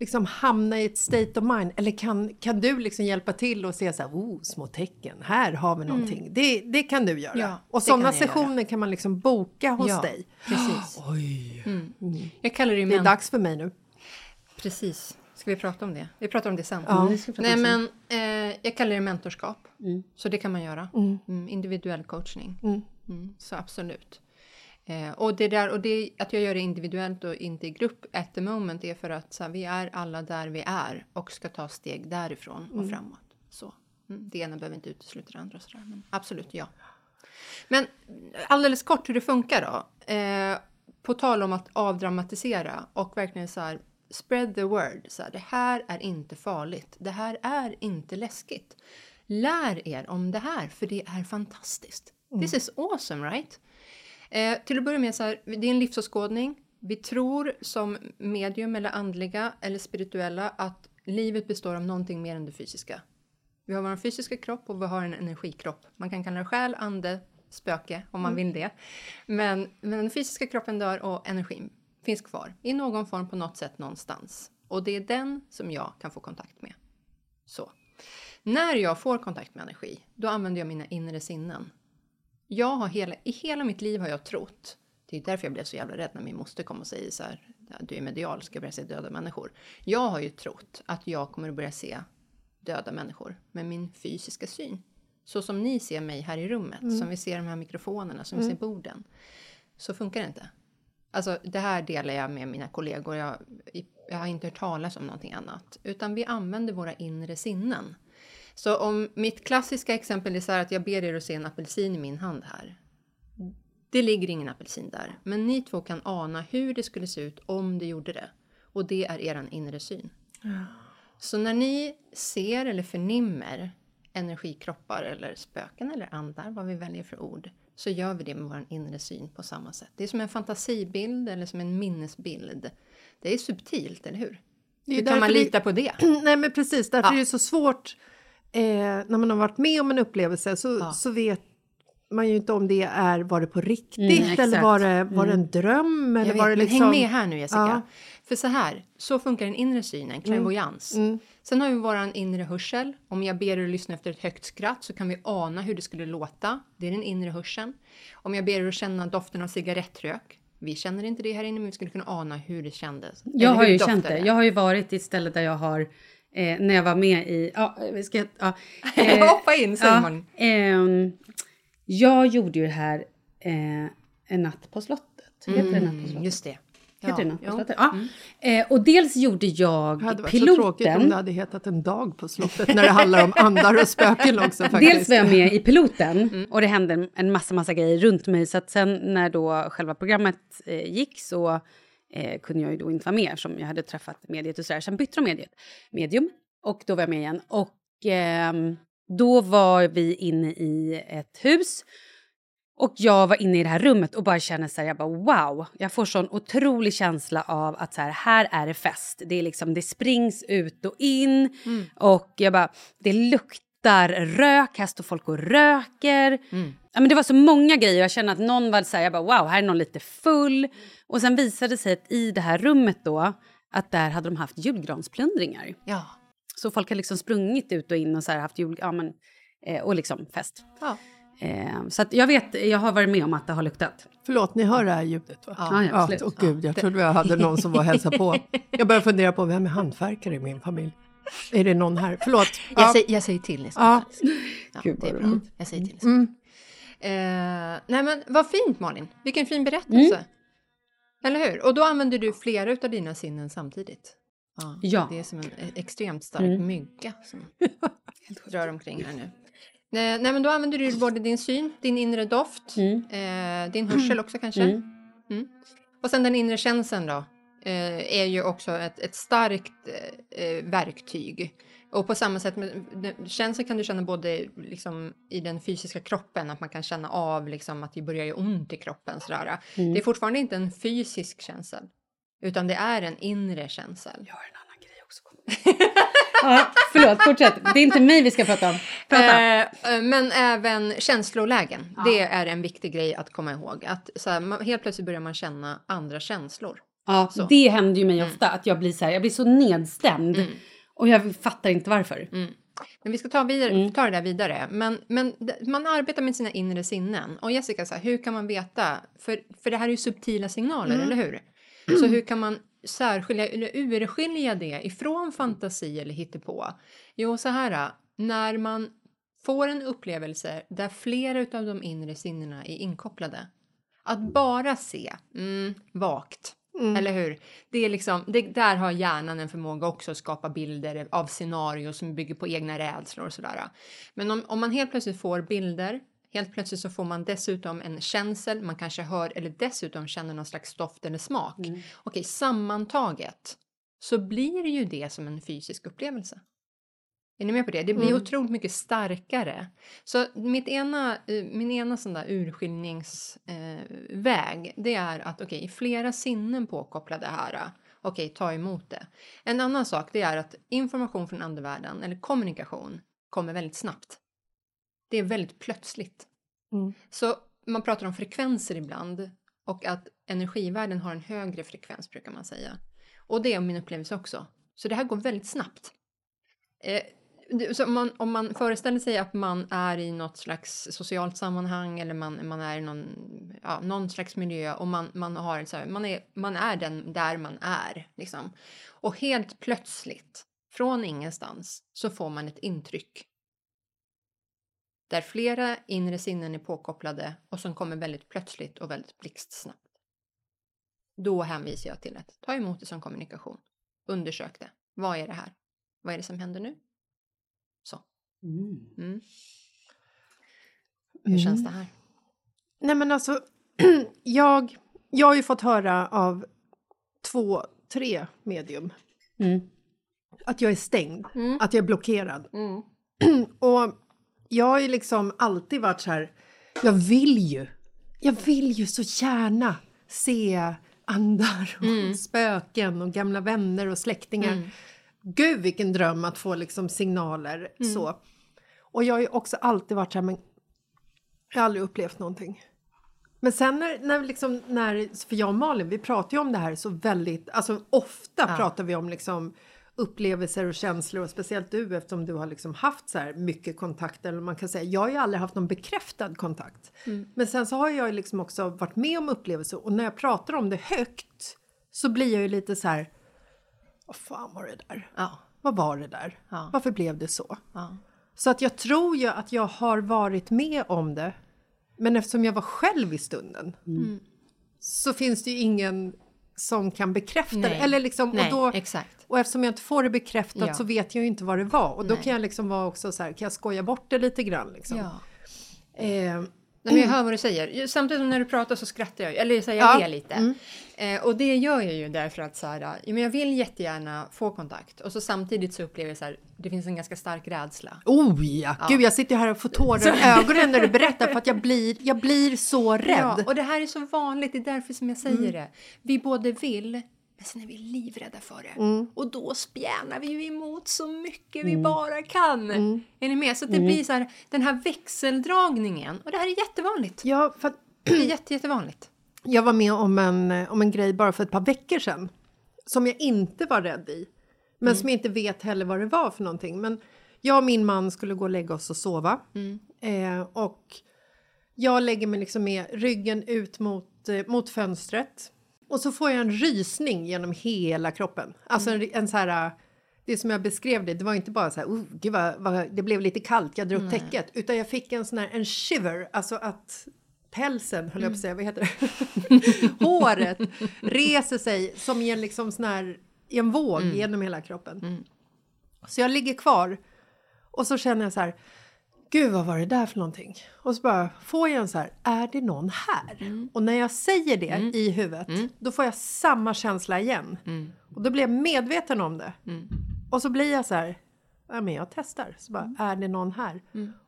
Speaker 1: liksom hamna i ett state of mind? Eller kan, kan du liksom hjälpa till och se så här, oh, små tecken, här har vi någonting. Det, det kan du göra.
Speaker 3: Mm. Ja,
Speaker 1: och sådana sessioner kan man liksom boka hos
Speaker 3: Ja,
Speaker 1: dig.
Speaker 3: Precis.
Speaker 1: Oj,
Speaker 3: Jag kallar det
Speaker 1: det är dags för mig nu.
Speaker 3: Precis. Ska vi prata om det? Vi pratar om det sen.
Speaker 1: Ja.
Speaker 2: prata
Speaker 3: Nej, men eh, jag kallar det mentorskap. Så det kan man göra. Mm, individuell coachning.
Speaker 1: Mm.
Speaker 3: Mm, så absolut. Eh, och det där och det att jag gör det individuellt och inte i grupp at the moment är för att så här, vi är alla där vi är och ska ta steg därifrån och framåt. Så. Mm, det ena behöver inte utesluta det andra. och Så där, men absolut, ja. Men alldeles kort hur det funkar då. Eh, på tal om att avdramatisera och verkligen så här spread the word. Så här, det här är inte farligt. Det här är inte läskigt. Lär er om det här för det är fantastiskt. This is awesome right? Eh, till att börja med, så här, det är en livsåskådning. Vi tror som medium eller andliga eller spirituella att livet består av någonting mer än det fysiska. Vi har vår fysiska kropp och vi har en energikropp. Man kan kalla det själ, ande, spöke om man vill det. Men, men den fysiska kroppen dör och energin finns kvar i någon form på något sätt någonstans. Och det är den som jag kan få kontakt med. Så. När jag får kontakt med energi, då använder jag mina inre sinnen. Jag har hela, I hela mitt liv har jag trott, det är därför jag blev så jävla rädd när min moster kom och säger så här, "Ja, du är medial, ska börja se döda människor. Jag har ju trott att jag kommer att börja se döda människor med min fysiska syn. Så som ni ser mig här i rummet, som vi ser de här mikrofonerna, som vi ser borden. Så funkar det inte. Alltså det här delar jag med mina kollegor. Jag, jag har inte hört talas om någonting annat. Utan vi använder våra inre sinnen. Så om mitt klassiska exempel är så här att jag ber er att se en apelsin i min hand här. Det ligger ingen apelsin där. Men ni två kan ana hur det skulle se ut om det gjorde det. Och det är eran inre syn. Så när ni ser eller förnimmer energikroppar eller spöken eller andar, vad vi väljer för ord, så gör vi det med vår inre syn på samma sätt. Det är som en fantasibild eller som en minnesbild. Det är subtilt, eller hur? Hur kan man lita på det?
Speaker 1: Nej men precis, därför
Speaker 3: Ja.
Speaker 1: är det så svårt eh, när man har varit med om en upplevelse så,
Speaker 3: Ja.
Speaker 1: så vet man ju inte om det är, var det på riktigt
Speaker 2: Mm,
Speaker 1: eller var det, var det en dröm? Eller var
Speaker 3: vet,
Speaker 1: det
Speaker 3: men
Speaker 1: liksom...
Speaker 3: häng med här nu Jessica.
Speaker 1: Ja.
Speaker 3: För så här, så funkar den inre synen, clairvoyans.
Speaker 1: Mm.
Speaker 3: Sen har vi våran inre hörsel. Om jag ber er att lyssna efter ett högt skratt så kan vi ana hur det skulle låta. Det är den inre hörseln. Om jag ber er att känna doften av cigarettrök. Vi känner inte det här inne, men vi skulle kunna ana hur det kändes.
Speaker 2: Jag har ju känt det. Jag har ju varit i ett ställe där jag har, eh, när jag var med i, ja, ska, ja. eh,
Speaker 3: Hoppa in Simon.
Speaker 2: Ja, ehm, jag gjorde ju det här eh, En natt på slottet. Heter det En natt på slottet?
Speaker 3: Mm, just det.
Speaker 2: Heter det En natt på slottet? Ja. Eh, och dels gjorde jag
Speaker 1: Det hade varit så tråkigt om
Speaker 2: piloten.
Speaker 1: det hade hetat en dag på slottet när det handlar om andar och spöken också faktiskt.
Speaker 2: Dels var jag med i piloten och det hände en- massa, massa grejer runt mig. Så att sen när då själva programmet eh, gick så eh, kunde jag ju då inte vara med som jag hade träffat mediet och sådär. Sen bytte de mediet, medium och då var jag med igen. Och ehm, då var vi inne i ett hus och jag var inne i det här rummet och bara kände så här, jag bara wow, jag får sån otrolig känsla av att så här, här är det fest. Det är liksom, det springs ut och in och jag bara, det luktar rök, här står folk och röker. Ja, men det var så många grejer, jag kände att någon var så här, jag bara wow, här är någon lite full. Och sen visade det sig att i det här rummet då, att där hade de haft julgransplundringar.
Speaker 3: Ja.
Speaker 2: Så folk har liksom sprungit ut och in och så här haft jul, ja men, eh, och liksom fest.
Speaker 3: ja.
Speaker 2: Eh, så att jag vet, jag har varit med om att det har luktat.
Speaker 1: Förlåt, ni hör det här ljudet va?
Speaker 2: Ja, ja, absolut.
Speaker 1: åh gud, jag trodde jag hade någon som var och hälsade på. Jag börjar fundera på vem är hantverkare i min familj? Är det någon här? Förlåt.
Speaker 3: Jag,
Speaker 1: Ja.
Speaker 3: säger, jag säger till Jessica.
Speaker 1: Ja.
Speaker 3: Ja,
Speaker 2: Gud,
Speaker 3: det är bra.
Speaker 2: roligt.
Speaker 3: Jag säger till Jessica. Eh, nej men vad fint Malin, vilken fin berättelse.
Speaker 2: Mm.
Speaker 3: Eller hur? Och då använder du flera utav dina sinnen samtidigt.
Speaker 2: Ja.
Speaker 3: Det är som en e- extremt stark
Speaker 2: Mm.
Speaker 3: mygga som drar omkring här nu. Nej, nej men då använder du både din syn, din inre doft,
Speaker 2: Mm.
Speaker 3: eh, din hörsel också kanske.
Speaker 2: Mm.
Speaker 3: Mm. Och sen den inre känseln då, är ju också ett, ett starkt eh, eh, verktyg. Och på samma sätt, med, känsel kan du känna både liksom, i den fysiska kroppen, att man kan känna av liksom, att det börjar göra ont i kroppen. Sådär.
Speaker 2: Mm.
Speaker 3: Det är fortfarande inte en fysisk känsel, utan det är en inre känsel.
Speaker 2: Jag har en annan grej också. ja, förlåt, fortsätt. Det är inte mig vi ska prata om. Prata.
Speaker 3: Eh, eh, men även känslolägen, det är en viktig grej att komma ihåg. Att så här, man, helt plötsligt börjar man känna andra känslor.
Speaker 2: Ja,
Speaker 3: Så.
Speaker 2: det händer ju mig ofta att jag blir så här, jag blir så nedstämd. Och jag fattar inte varför.
Speaker 3: Men vi ska ta, vidare, ta det där vidare. Men, men man arbetar med sina inre sinnen. Och Jessica, så här, hur kan man veta? För, för det här är ju subtila signaler, eller hur? Så hur kan man särskilja eller urskilja det ifrån fantasi eller hittepå? Jo, så här, när man får en upplevelse där flera av de inre sinnena är inkopplade. Att bara se, mm, vagt, eller hur? Det är liksom, det, där har hjärnan en förmåga också att skapa bilder av scenarier som bygger på egna rädslor och sådär. Men om, om man helt plötsligt får bilder, helt plötsligt så får man dessutom en känsel, man kanske hör eller dessutom känner någon slags doft eller smak. Okej, sammantaget så blir ju det som en fysisk upplevelse. Är ni med på det? Det blir otroligt mycket starkare. Så mitt ena, eh, min ena sån där urskiljningsväg, eh, det är att okej, flera sinnen påkopplade här. Okej, ta emot det. En annan sak, det är att information från andevärlden, eller kommunikation, kommer väldigt snabbt. Det är väldigt plötsligt. Så man pratar om frekvenser ibland och att energivärlden har en högre frekvens brukar man säga. Och det är min upplevelse också. Så det här går väldigt snabbt. Eh, om, man, om man föreställer sig att man är i något slags socialt sammanhang eller man, man är i någon, ja, någon slags miljö och man, man, har så här, man, är, man är den där man är. Liksom. Och helt plötsligt, från ingenstans, så får man ett intryck. Där flera inre sinnen är påkopplade och som kommer väldigt plötsligt och väldigt blixtsnabbt. Då hänvisar jag till att ta emot det som kommunikation. Undersök det. Vad är det här? Vad är det som händer nu? Så. Mm. Hur känns det här?
Speaker 1: Nej men alltså, jag, jag har ju fått höra av två, tre medium
Speaker 2: Mm.
Speaker 1: att jag är stängd,
Speaker 3: Mm.
Speaker 1: att jag är blockerad. Och jag har ju liksom alltid varit så här, jag vill ju, jag vill ju så gärna se andar och
Speaker 3: Mm.
Speaker 1: spöken och gamla vänner och släktingar. Gud vilken dröm att få liksom signaler
Speaker 3: Mm.
Speaker 1: så. Och jag har ju också alltid varit så här, men jag har aldrig upplevt någonting. Men sen när, när, liksom, när, för jag och Malin, vi pratar ju om det här så väldigt, alltså ofta
Speaker 3: Ja.
Speaker 1: pratar vi om liksom upplevelser och känslor och speciellt du eftersom du har liksom haft så här mycket kontakt eller man kan säga, jag har ju aldrig haft någon bekräftad kontakt. Men sen så har jag ju liksom också varit med om upplevelser och när jag pratar om det högt så blir jag ju lite så här, vad fan var det där?
Speaker 3: Ja.
Speaker 1: Vad var det där?
Speaker 3: Ja.
Speaker 1: Varför blev det så?
Speaker 3: ja.
Speaker 1: Så att jag tror ju att jag har varit med om det. Men eftersom jag var själv i stunden så finns det ju ingen som kan bekräfta det.
Speaker 3: Nej.
Speaker 1: Eller liksom,
Speaker 3: Nej,
Speaker 1: och, då,
Speaker 3: exakt.
Speaker 1: och eftersom jag inte får det bekräftat
Speaker 3: Ja.
Speaker 1: så vet jag ju inte vad det var. Och då
Speaker 3: Nej.
Speaker 1: kan jag liksom vara också så här, kan jag skoja bort det lite grann liksom.
Speaker 3: Ja.
Speaker 1: Eh,
Speaker 3: Nej, men jag hör vad du säger. Samtidigt som när du pratar så skrattar jag, eller så här, jag
Speaker 1: Ja.
Speaker 3: ler lite. Eh, och det gör jag ju därför att så här, ja, men jag vill jättegärna få kontakt. Och så samtidigt så upplever jag så här, det finns en ganska stark rädsla.
Speaker 1: oh ja. gud jag sitter här och får tårar i ögonen när du berättar för att jag blir, jag blir så rädd.
Speaker 3: Ja, och det här är så vanligt, det är därför som jag säger det. Vi både vill, men sen är vi livrädda för det. Och då spjärnar vi ju emot så mycket vi bara kan. Är ni med? Så det blir så här, den här växeldragningen. Och det här är jättevanligt.
Speaker 1: Ja, för att
Speaker 3: Det är jätte, jättevanligt.
Speaker 1: Jag var med om en, om en grej bara för ett par veckor sedan. Som jag inte var rädd i. Men som jag inte vet heller vad det var för någonting. Men jag och min man skulle gå och lägga oss och sova. Eh, och jag lägger mig liksom med ryggen ut mot, eh, mot fönstret. Och så får jag en rysning genom hela kroppen. Alltså en, en så här... Det som jag beskrev det, det var inte bara så här, oh, gud vad, vad, det blev lite kallt, jag drog upp täcket. Utan jag fick en sån här, en shiver, alltså att pälsen, höll jag på att säga, vad heter det? Håret reser sig som i en liksom sån här, i en våg genom hela kroppen. Så jag ligger kvar och så känner jag så här, gud vad var det där för någonting? Och så bara får jag en så här, är det någon här? Och när jag säger det i huvudet, då får jag samma känsla igen. Och då blir jag medveten om det. Och så blir jag så här, ja, men jag testar. Så bara, är det någon här?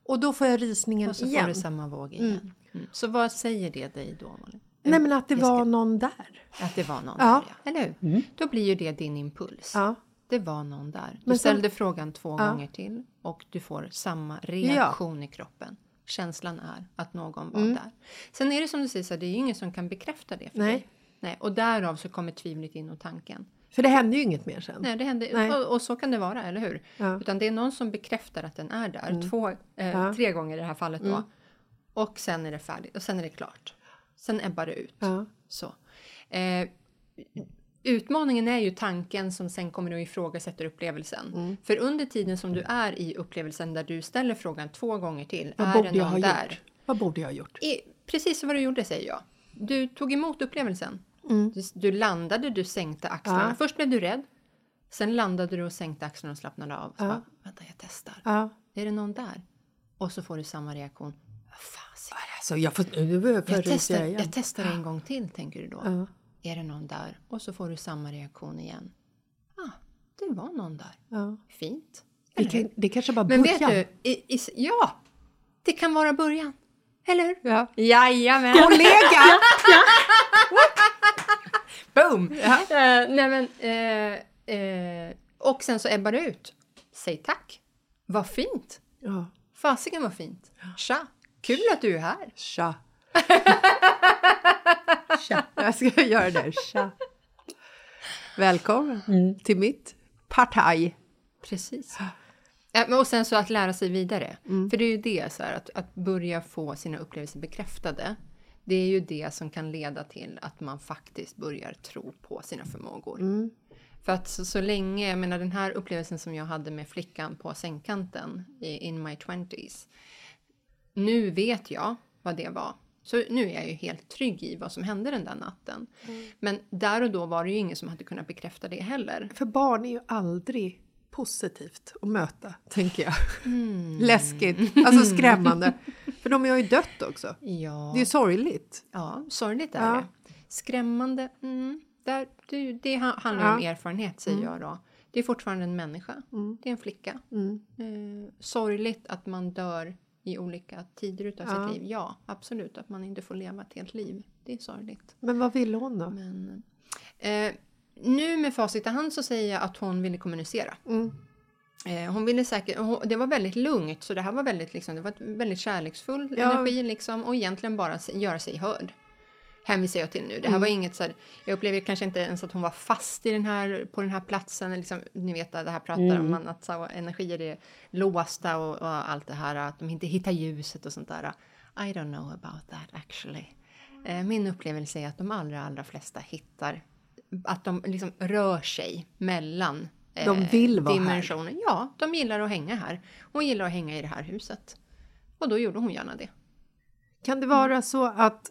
Speaker 1: Och då får jag rysningen
Speaker 3: Och så
Speaker 1: igen.
Speaker 3: får du samma våg igen. Mm. Så vad säger det dig då, Malin?
Speaker 1: Nej men att det var någon där.
Speaker 3: Att det var någon
Speaker 1: Ja.
Speaker 3: där, ja. Eller hur? Då blir ju det din impuls.
Speaker 1: Ja.
Speaker 3: Det var någon där. Du
Speaker 1: sen-
Speaker 3: ställde frågan två gånger till och du får samma reaktion i kroppen. Känslan är att någon var där. Sen är det som du säger, så det är ju ingen som kan bekräfta det för
Speaker 1: Nej.
Speaker 3: dig. Nej. Och därav så kommer tvivlet in och tanken.
Speaker 1: För det hände ju inget mer sen.
Speaker 3: Nej, det händer,
Speaker 1: Nej.
Speaker 3: Och, och så kan det vara, eller hur?
Speaker 1: Ja.
Speaker 3: Utan det är någon som bekräftar att den är där. Två, eh,
Speaker 1: Ja. Mm.
Speaker 3: Tre gånger i det här fallet då. Och sen är det färdigt och sen är det klart. Sen ebbar det ut.
Speaker 1: Ja.
Speaker 3: Så. Eh, utmaningen är ju tanken som sen kommer att ifrågasätta upplevelsen.
Speaker 1: Mm.
Speaker 3: För under tiden som du är i upplevelsen där du ställer frågan två gånger till.
Speaker 1: Vad
Speaker 3: är
Speaker 1: borde
Speaker 3: det
Speaker 1: jag
Speaker 3: någon där?
Speaker 1: gjort? Vad borde jag ha gjort?
Speaker 3: I, precis vad du gjorde säger jag. Du tog emot upplevelsen.
Speaker 1: Mm.
Speaker 3: Du, du landade, du sänkte axlarna.
Speaker 1: Ja.
Speaker 3: Först blev du rädd. Sen landade du och sänkte axlarna och slappnade av.
Speaker 1: Ja.
Speaker 3: bara, Vänta, jag testar.
Speaker 1: Ja.
Speaker 3: Är det någon där? Och så får du samma reaktion. Vad fasiken.
Speaker 1: Alltså jag får,
Speaker 3: Jag testar, jag testar en gång till, tänker du då.
Speaker 1: Ja.
Speaker 3: Är det någon där? Och så får du samma reaktion igen. Ah, det var någon där.
Speaker 1: Ja.
Speaker 3: Fint.
Speaker 1: Det, kan, det kanske bara
Speaker 3: Men
Speaker 1: början.
Speaker 3: vet du, i, i, ja, det kan vara början. Eller hur?
Speaker 1: Ja.
Speaker 3: Jajamän!
Speaker 1: Kollega!
Speaker 3: Boom! Eh, nej men, eh, eh, och sen så ebbar det ut. Säg tack. Vad fint.
Speaker 1: Ja.
Speaker 3: Fasiken vad fint. Tja, kul att du är här.
Speaker 1: Tja. Tja. Jag ska göra det. Tja. Välkommen till mitt partaj.
Speaker 3: Precis. Och sen så att lära sig vidare.
Speaker 1: Mm.
Speaker 3: För det är ju det, så här, att, att börja få sina upplevelser bekräftade. Det är ju det som kan leda till att man faktiskt börjar tro på sina förmågor.
Speaker 1: Mm.
Speaker 3: För att så, så länge, jag menar den här upplevelsen som jag hade med flickan på sängkanten i In My Twenties. Nu vet jag vad det var. Så nu är jag ju helt trygg i vad som hände den där natten. Men där och då var det ju ingen som hade kunnat bekräfta det heller.
Speaker 1: För barn är ju aldrig positivt att möta, tänker jag. Läskigt, alltså skrämmande. För de har ju dött också.
Speaker 3: Ja.
Speaker 1: Det är ju sorgligt.
Speaker 3: Ja, sorgligt är
Speaker 1: Ja.
Speaker 3: det. Skrämmande, mm, där, det, det ha- handlar ju om
Speaker 1: Ja.
Speaker 3: erfarenhet säger jag då. Det är fortfarande en människa. Det är en flicka. Eh, sorgligt att man dör i olika tider utav
Speaker 1: Ja.
Speaker 3: sitt liv. Ja, absolut. Att man inte får leva ett helt liv. Det är sorgligt.
Speaker 1: Men vad ville hon då?
Speaker 3: Men, eh, nu med facit i hand så säger jag att hon ville kommunicera.
Speaker 1: Mm.
Speaker 3: Eh, hon ville säkert, hon, det var väldigt lugnt så det här var väldigt, liksom, det var väldigt kärleksfull
Speaker 1: Ja.
Speaker 3: energi liksom, och egentligen bara göra sig hörd. Hänvisar jag till nu. Det här var inget så här, jag upplever kanske inte ens att hon var fast i den här, på den här platsen. Liksom, ni vet det här pratar om man, att så, energier är låsta och, och allt det här, att de inte hittar ljuset och sånt där. I don't know about that actually. Eh, min upplevelse är att de allra, allra flesta hittar, att de liksom rör sig mellan eh,
Speaker 1: De vill vara här.
Speaker 3: dimensioner. Ja, de gillar att hänga här. Hon gillar att hänga i det här huset. Och då gjorde hon gärna det.
Speaker 1: Kan det vara så att,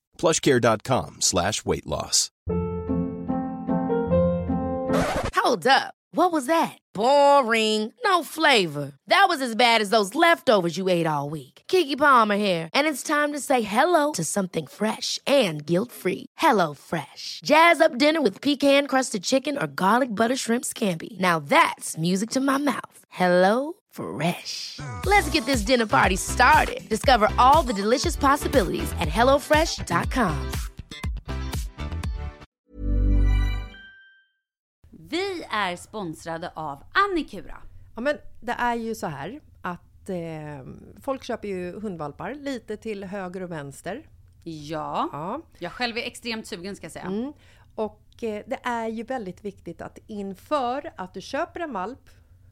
Speaker 5: plushcare.com slash weight loss.
Speaker 6: Hold up. What was that? Boring. No flavor. That was as bad as those leftovers you ate all week. Kiki Palmer here, and it's time to say hello to something fresh and guilt-free. Hello Fresh. Jazz up dinner with pecan-crusted chicken or garlic butter shrimp scampi. Now that's music to my mouth. Hello Fresh. Let's get this dinner party started. Discover all the delicious possibilities at hellofresh.com.
Speaker 2: Vi är sponsrade av Annikura.
Speaker 1: Ja, men det är ju så här att eh, folk köper ju hundvalpar lite till höger och vänster.
Speaker 2: Ja,
Speaker 1: Ja.
Speaker 2: jag själv är extremt sugen ska jag säga.
Speaker 1: Mm. Och eh, det är ju väldigt viktigt att inför att du köper en valp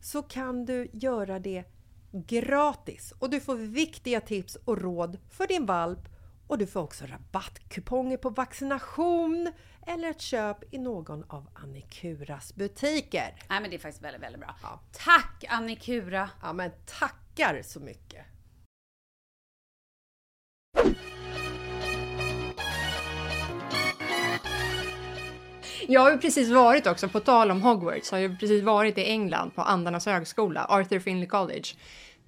Speaker 1: så kan du göra det gratis och du får viktiga tips och råd för din valp och du får också rabattkuponger på vaccination eller ett köp i någon av Annikuras butiker.
Speaker 2: Nej men det är faktiskt väldigt, väldigt bra.
Speaker 1: Ja.
Speaker 2: Tack Annikura!
Speaker 1: Ja men tackar så mycket!
Speaker 3: Jag har ju precis varit också, på tal om Hogwarts, har jag precis varit i England på Andarnas högskola, Arthur Finley College.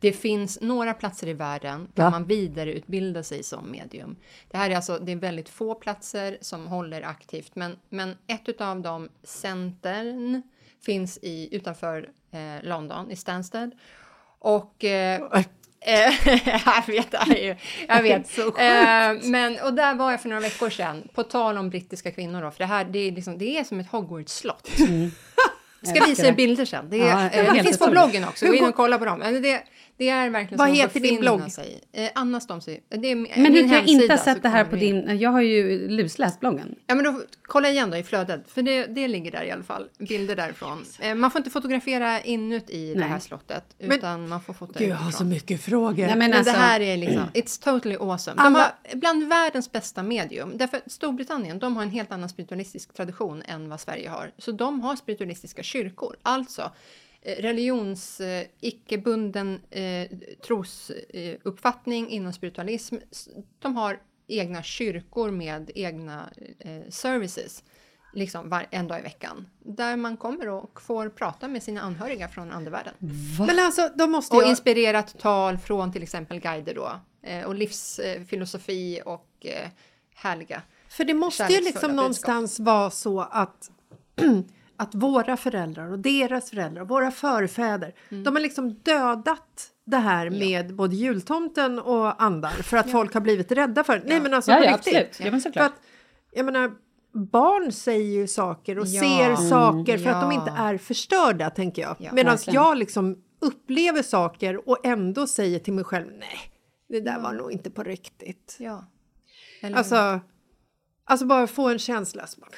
Speaker 3: Det finns några platser i världen där
Speaker 1: Va?
Speaker 3: man vidareutbildar sig som medium. Det här är alltså, det är väldigt få platser som håller aktivt, men, men ett av de centern finns i, utanför eh, London, i Stansted. Och Eh, jag vet, ju, jag vet.
Speaker 1: Så sjukt.
Speaker 3: Eh, men, och där var jag för några veckor sedan, på tal om brittiska kvinnor då, för det här det är, liksom, det är som ett Hogwarts-slott. Ska visa er bilder sen. Det, är,
Speaker 2: Ja,
Speaker 3: eh, det finns på bloggen också, gå in och kolla på dem. Det, det är verkligen
Speaker 1: Vad
Speaker 3: som
Speaker 1: heter
Speaker 3: att
Speaker 1: din blogg?
Speaker 3: Sig. Eh, Anna Stomsy. Det är
Speaker 2: Men hur kan jag inte ha
Speaker 3: så
Speaker 2: sett det här på din... Jag har ju lusläst bloggen.
Speaker 3: Ja, men då, kolla igen då i flödet, för det, det ligger där i alla fall. Bilder därifrån. Eh, man får inte fotografera inuti det
Speaker 2: Nej.
Speaker 3: här slottet, utan man får fota utifrån.
Speaker 1: mycket frågor.
Speaker 2: Nej, men
Speaker 3: Men
Speaker 2: alltså,
Speaker 3: det här är liksom, it's totally awesome. De
Speaker 1: Alla-
Speaker 3: har bland världens bästa medium. Därför Storbritannien, de har en helt annan spiritualistisk tradition än vad Sverige har. Så de har spiritualistiska kyrkor. Alltså eh, religions, eh, icke-bunden eh, trosuppfattning eh, inom spiritualism. De har egna kyrkor med egna eh, services. Liksom var, en dag i veckan. Där man kommer och får prata med sina anhöriga från andevärlden.
Speaker 1: Men alltså, då måste
Speaker 3: Och
Speaker 1: jag...
Speaker 3: inspirerat tal från till exempel guider då. Eh, och livsfilosofi och eh, härliga.
Speaker 1: För det måste ju liksom
Speaker 3: budskap.
Speaker 1: någonstans vara så att, att våra föräldrar och deras föräldrar och våra förfäder,
Speaker 2: Mm.
Speaker 1: de har liksom dödat det här med både jultomten och andar för att folk har blivit rädda för det. Nej men alltså
Speaker 2: Ja,
Speaker 1: på
Speaker 2: ja,
Speaker 1: riktigt.
Speaker 2: absolut. Ja, men såklart.
Speaker 1: För att, jag menar, barn säger ju saker och
Speaker 3: Ja.
Speaker 1: ser saker för att de
Speaker 3: Ja.
Speaker 1: inte är förstörda tänker jag.
Speaker 3: Ja,
Speaker 1: Medan jag liksom upplever saker och ändå säger till mig själv nej, det där var nog inte på riktigt.
Speaker 3: Ja. Eller,
Speaker 1: Alltså, alltså bara få en känsla, så bara,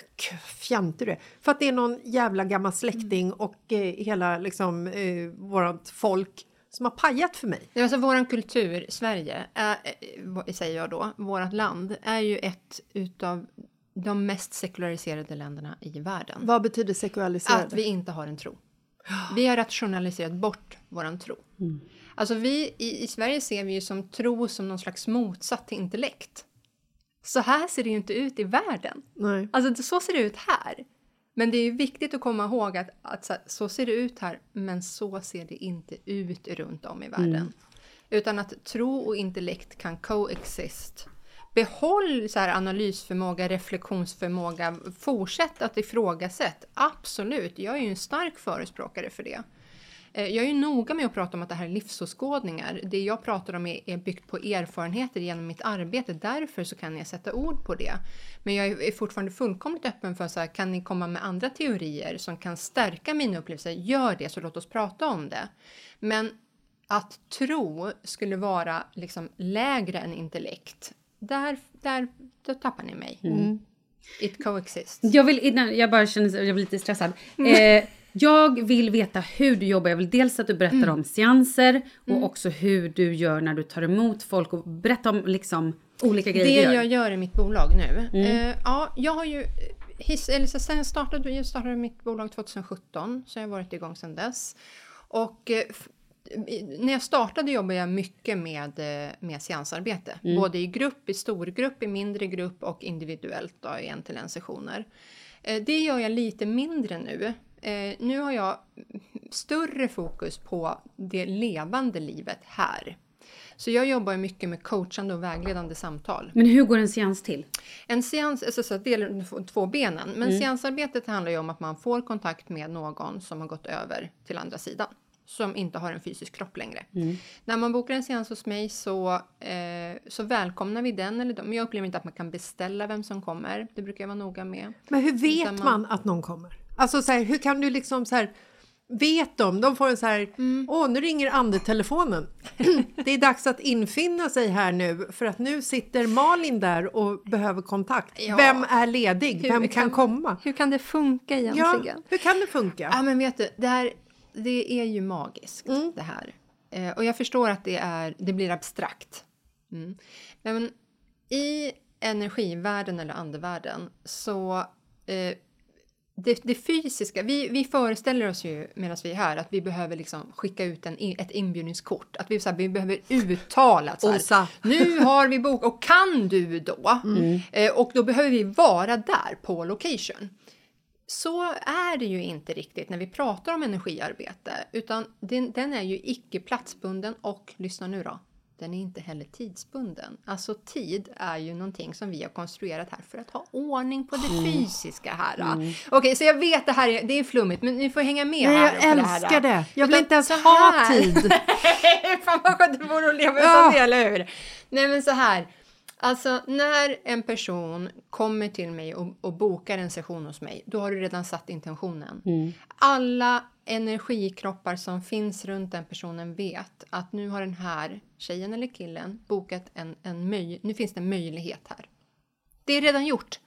Speaker 1: fjantig du är. För att det är någon jävla gammal släkting
Speaker 3: Mm.
Speaker 1: och eh, hela liksom eh, vårat folk som har pajat för mig.
Speaker 3: Alltså våran kultur, Sverige, är, eh, säger jag då, vårat land, är ju ett utav de mest sekulariserade länderna i världen.
Speaker 1: Vad betyder sekulariserade?
Speaker 3: Att vi inte har en tro. Vi har rationaliserat bort våran tro. Alltså vi i, i Sverige ser vi ju som tro som någon slags motsatt till intellekt. Så här ser det ju inte ut i världen.
Speaker 1: Nej.
Speaker 3: Alltså så ser det ut här. Men det är ju viktigt att komma ihåg att, att så, så ser det ut här, men så ser det inte ut runt om i världen. Utan att tro och intellekt kan coexist. Behåll så här analysförmåga, reflektionsförmåga, fortsätt att ifrågasätta. Absolut, jag är ju en stark förespråkare för det. Eh, Jag är ju noga med att prata om att det här är livsåskådningar. Det jag pratar om är, är byggt på erfarenheter genom mitt arbete. Därför så kan jag sätta ord på det. Men jag är fortfarande fullkomligt öppen för så här, kan ni komma med andra teorier som kan stärka mina upplevelser? Gör det, så låt oss prata om det. Men att tro skulle vara liksom lägre än intellekt, där, där då tappar ni mig. It coexists.
Speaker 2: Jag vill innan, jag bara känner jag blir lite stressad.
Speaker 3: Mm.
Speaker 2: Eh, jag vill veta hur du jobbar. Jag vill dels att du berättar
Speaker 3: Mm.
Speaker 2: om seanser och också hur du gör när du tar emot folk och berätta om liksom olika grejer
Speaker 3: Det
Speaker 2: gör.
Speaker 3: jag gör i mitt bolag nu. Eh, ja, jag har ju... His, eller så sen jag startade, jag startade mitt bolag 2017, så jag har varit igång sedan dess. Och eh, när jag startade jobbade jag mycket med, eh, med seansarbete. Både i grupp, i storgrupp, i mindre grupp och individuellt då, i en till en sessioner. Eh, det gör jag lite mindre nu. Eh, nu har jag större fokus på det levande livet här. Så jag jobbar mycket med coachande och vägledande samtal.
Speaker 2: Men hur går en seans till?
Speaker 3: En seans, alltså så att det är två benen, men seansarbetet handlar ju om att man får kontakt med någon som har gått över till andra sidan. Som inte har en fysisk kropp längre. När man bokar en seans hos mig så, eh, så välkomnar vi den eller dem. Men jag upplever inte att man kan beställa vem som kommer. Det brukar jag vara noga med.
Speaker 1: Men hur vet man...
Speaker 3: man-
Speaker 1: att någon kommer? Alltså så här, hur kan du liksom så här... Vet de? De får en så här...
Speaker 3: Mm.
Speaker 1: Åh, nu ringer andetelefonen. det är dags att infinna sig här nu för att nu sitter Malin där och behöver kontakt.
Speaker 3: Ja.
Speaker 1: Vem är ledig?
Speaker 3: Hur
Speaker 1: Vem kan komma?
Speaker 3: Hur kan det funka
Speaker 1: Ja,
Speaker 3: egentligen?
Speaker 1: hur kan det funka?
Speaker 3: Ja, men vet du, det, här, det är ju magiskt det här. Eh, och jag förstår att det, är, det blir abstrakt. Mm. Men i energivärlden eller andevärlden så eh, det, det fysiska, vi, vi föreställer oss ju medan vi är här att vi behöver liksom skicka ut en, ett inbjudningskort. Att vi, så här, vi behöver uttala att så här, nu har vi bok och kan du då? Eh, och då behöver vi vara där på location. Så är det ju inte riktigt när vi pratar om energiarbete, utan den, den är ju icke platsbunden och, lyssna nu då, den är inte heller tidsbunden. Alltså tid är ju någonting som vi har konstruerat här för att ha ordning på det fysiska här. då. Okej, så jag vet det här är, det är flummigt, men ni får hänga med
Speaker 1: Nej,
Speaker 3: här.
Speaker 1: jag
Speaker 3: på det här,
Speaker 1: älskar det. Jag vill
Speaker 3: Utan
Speaker 1: inte ens ha tid.
Speaker 3: Fan vad skönt det vore att leva utan det, eller hur? Nej men så här. Alltså när en person kommer till mig och, och bokar en session hos mig, då har du redan satt intentionen. Alla energikroppar som finns runt den personen vet att nu har den här tjejen eller killen bokat en, en möj- nu finns det en möjlighet här. Det är redan gjort.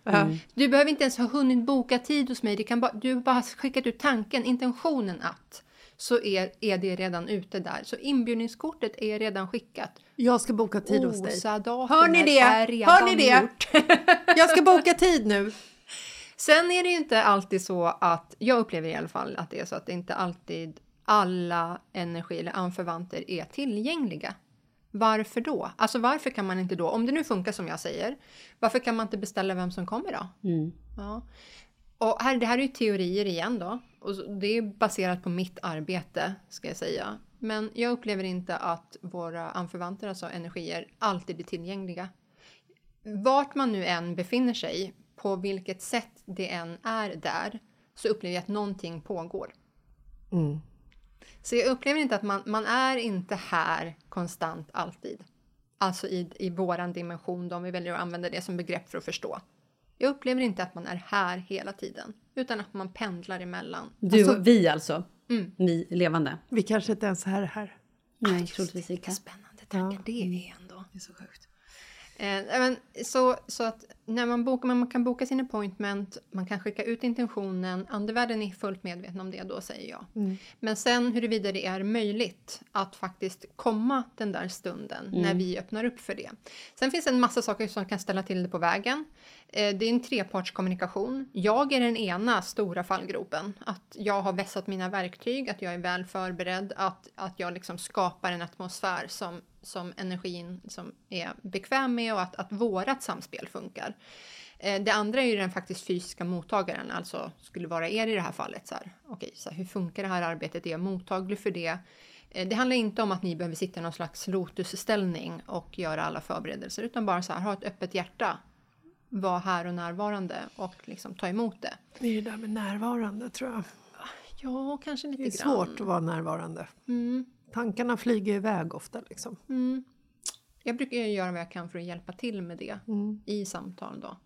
Speaker 3: Du behöver inte ens ha hunnit boka tid hos mig. Det kan bara, du har bara skickat ut tanken, intentionen att. Så är, är det redan ute där. Så inbjudningskortet är redan skickat.
Speaker 1: Jag ska boka tid hos dig. Hör ni det? Hör ni det? Jag ska boka tid nu.
Speaker 3: Sen är det ju inte alltid så att, jag upplever i alla fall att det är så att det inte alltid alla energi eller anförvanter är tillgängliga. Varför då? Alltså varför kan man inte då, om det nu funkar som jag säger, varför kan man inte beställa vem som kommer då? Ja. Och här, det här är ju teorier igen då. Och det är baserat på mitt arbete, ska jag säga. Men jag upplever inte att våra anförvanter, alltså energier, alltid är tillgängliga. Vart man nu än befinner sig, på vilket sätt det än är där, så upplever jag att någonting pågår.
Speaker 1: Mm.
Speaker 3: Så jag upplever inte att man, man är inte här konstant alltid. Alltså i, i våran dimension, om vi väljer att använda det som begrepp för att förstå. Jag upplever inte att man är här hela tiden, utan att man pendlar emellan.
Speaker 2: Du
Speaker 1: Alltså-
Speaker 2: och vi alltså?
Speaker 3: Mm.
Speaker 2: Ni levande?
Speaker 1: Vi kanske inte ens är här.
Speaker 2: Nej, troligtvis
Speaker 3: Vilka
Speaker 2: inte.
Speaker 3: spännande tankar det är ändå.
Speaker 4: Det är så sjukt.
Speaker 3: Eh, nej, men, så, så att när man bokar, man kan boka sin appointment, man kan skicka ut intentionen, andevärlden är fullt medveten om det då säger jag. Men sen huruvida det är möjligt att faktiskt komma den där stunden när vi öppnar upp för det. Sen finns det en massa saker som kan ställa till det på vägen. Eh, det är en trepartskommunikation. Jag är den ena stora fallgropen. Att jag har vässat mina verktyg, att jag är väl förberedd, att, att jag liksom skapar en atmosfär som, som energin som är bekväm med och att, att vårat samspel funkar. Eh, Det andra är ju den faktiskt fysiska mottagaren, alltså skulle vara er i det här fallet. Så här, okej, så här, hur funkar det här arbetet? Är jag mottaglig för det? Eh, Det handlar inte om att ni behöver sitta i någon slags lotusställning och göra alla förberedelser, utan bara så här, ha ett öppet hjärta. Var här och närvarande och liksom ta emot det.
Speaker 1: Det är det där med närvarande tror jag.
Speaker 3: Ja, kanske lite
Speaker 1: Det är
Speaker 3: grann.
Speaker 1: svårt att vara närvarande.
Speaker 3: Mm,
Speaker 1: Tankarna flyger iväg ofta liksom.
Speaker 3: mm. Jag brukar göra vad jag kan för att hjälpa till med det i samtal då.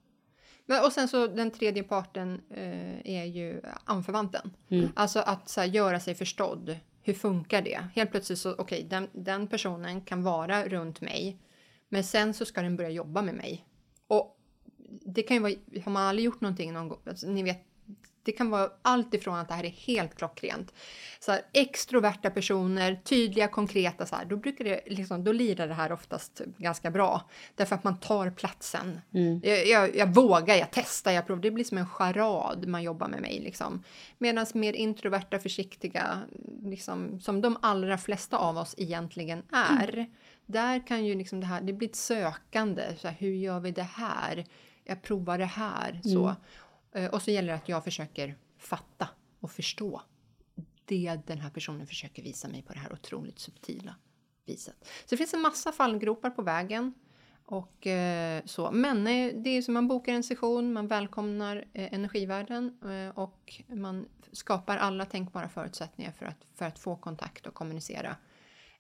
Speaker 3: Men, och sen så den tredje parten eh, är ju anförvanten. Alltså att så här, göra sig förstådd. Hur funkar det? Helt plötsligt så, okej, den, den personen kan vara runt mig. Men sen så ska den börja jobba med mig. Och det kan ju vara, har man aldrig gjort någonting någon gång, alltså, ni vet, det kan vara allt ifrån att det här är helt klockrent. Så här, extroverta personer, tydliga, konkreta, så här, då, brukar det, liksom, då lirar det här oftast ganska bra. Därför att man tar platsen. Jag, jag, jag vågar, jag testar, jag provar. Det blir som en charad man jobbar med mig. Liksom. Medan mer introverta, försiktiga, liksom, som de allra flesta av oss egentligen är. Där kan ju liksom det här, det blir ett sökande. Så här, hur gör vi det här? Jag provar det här. Så. Eh, Och så gäller det att jag försöker fatta och förstå det den här personen försöker visa mig på det här otroligt subtila viset. Så det finns en massa fallgropar på vägen. Och eh, så. Men eh, det är som man bokar en session, man välkomnar eh, energivärlden eh, och man skapar alla tänkbara förutsättningar för att, för att få kontakt och kommunicera.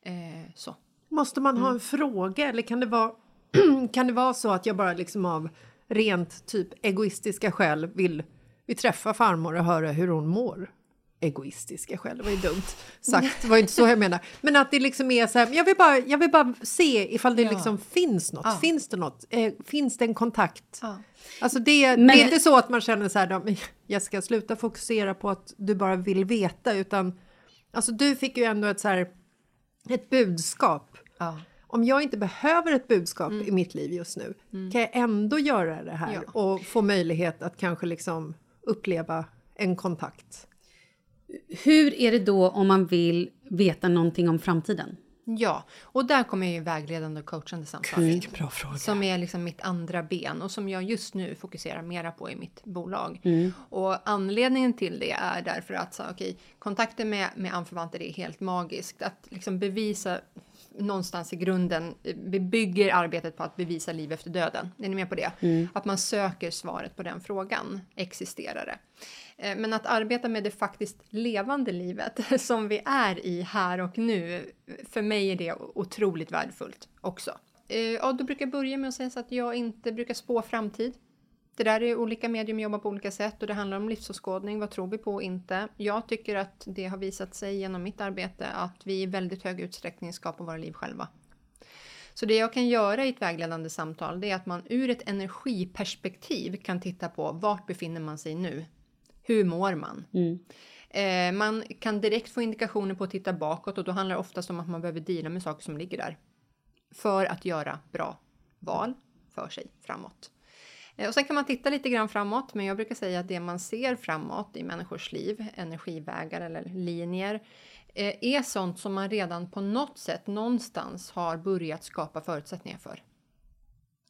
Speaker 3: Eh, så.
Speaker 1: Måste man ha
Speaker 3: Mm.
Speaker 1: en fråga eller kan det vara, kan det vara så att jag bara liksom av rent typ egoistiska skäl vill, vill träffa farmor och höra hur hon mår? Egoistiska skäl, det var ju dumt sagt, det var ju inte så jag menar. Men att det liksom är så här, jag vill bara, jag vill bara se ifall det
Speaker 3: Ja.
Speaker 1: liksom finns något.
Speaker 3: Ja.
Speaker 1: Finns det något? Eh, finns det en kontakt?
Speaker 3: Ja.
Speaker 1: Alltså det,
Speaker 2: Men-
Speaker 1: det är inte så att man känner så här, då, "Men jag ska sluta fokusera på att du bara vill veta, utan alltså du fick ju ändå ett så här, ett budskap.
Speaker 3: Ja.
Speaker 1: Om jag inte behöver ett budskap i mitt liv just nu, kan jag ändå göra det här
Speaker 3: Ja.
Speaker 1: och få möjlighet att kanske liksom uppleva en kontakt?
Speaker 2: Hur är det då om man vill veta någonting om framtiden?
Speaker 3: Ja, och där kommer jag ju vägledande och coachande samtal.
Speaker 1: Vilken bra fråga.
Speaker 3: Som är liksom mitt andra ben och som jag just nu fokuserar mera på i mitt bolag. Och anledningen till det är därför att så, okay, kontakten med, med anförvanter är helt magiskt. Att liksom bevisa någonstans i grunden, eh, vi bygger arbetet på att bevisa liv efter döden. Är ni med på det? Att man söker svaret på den frågan. Existerar det? Eh, Men att arbeta med det faktiskt levande livet som vi är i här och nu, för mig är det otroligt värdefullt också. Eh, Ja, då brukar jag börja med att säga så att jag inte brukar spå framtid. Det där är olika medium jobbar på olika sätt och det handlar om livsåskådning. Vad tror vi på och inte? Jag tycker att det har visat sig genom mitt arbete att vi i väldigt hög utsträckning skapar våra liv själva. Så det jag kan göra i ett vägledande samtal det är att man ur ett energiperspektiv kan titta på vart befinner man sig nu? Hur mår man? Eh, man kan direkt få indikationer på att titta bakåt och då handlar det oftast om att man behöver deala med saker som ligger där. För att göra bra val för sig framåt. Eh, Och sen kan man titta lite grann framåt, men jag brukar säga att det man ser framåt i människors liv, energivägar eller linjer, eh, är sånt som man redan på något sätt någonstans har börjat skapa förutsättningar för.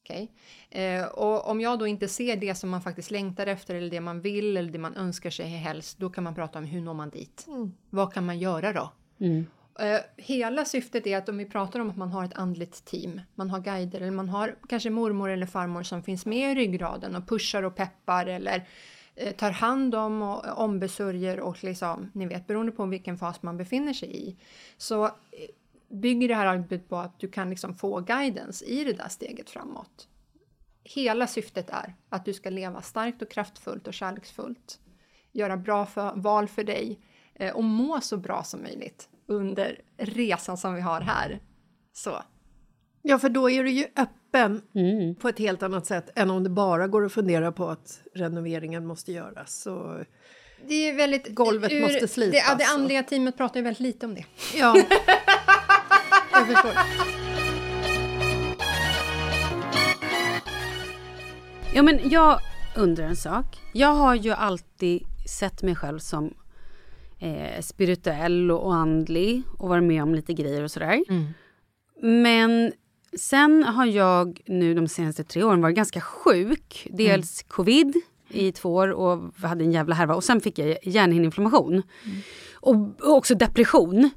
Speaker 3: Okej? Eh, och om jag då inte ser det som man faktiskt längtar efter eller det man vill eller det man önskar sig helst, då kan man prata om hur når man dit? Vad kan man göra då? Eh, Eh, hela syftet är att om vi pratar om att man har ett andligt team, man har guider eller man har kanske mormor eller farmor som finns med i ryggraden och pushar och peppar eller eh, tar hand om och eh, ombesörjer och liksom, ni vet, beroende på vilken fas man befinner sig i, så bygger det här arbetet på att du kan liksom få guidance i det där steget framåt. Hela syftet är att du ska leva starkt och kraftfullt och kärleksfullt, göra bra för, val för dig och må så bra som möjligt under resan som vi har här. Så.
Speaker 1: Ja, för då är du ju öppen på ett helt annat sätt än om det bara går att fundera på att renoveringen måste göras. Så,
Speaker 3: Det är väldigt...
Speaker 1: Golvet måste slipas
Speaker 3: Det, ja, det andliga teamet pratar ju väldigt lite om det.
Speaker 1: ja, jag förstår.
Speaker 2: Ja, men jag undrar en sak. Jag har ju alltid sett mig själv som eh, spirituell och andlig och varit med om lite grejer och sådär. Men sen har jag nu de senaste tre åren varit ganska sjuk. Dels covid i två år och hade en jävla härva. Och sen fick jag hjärnhinneinflammation. Och, och också depression.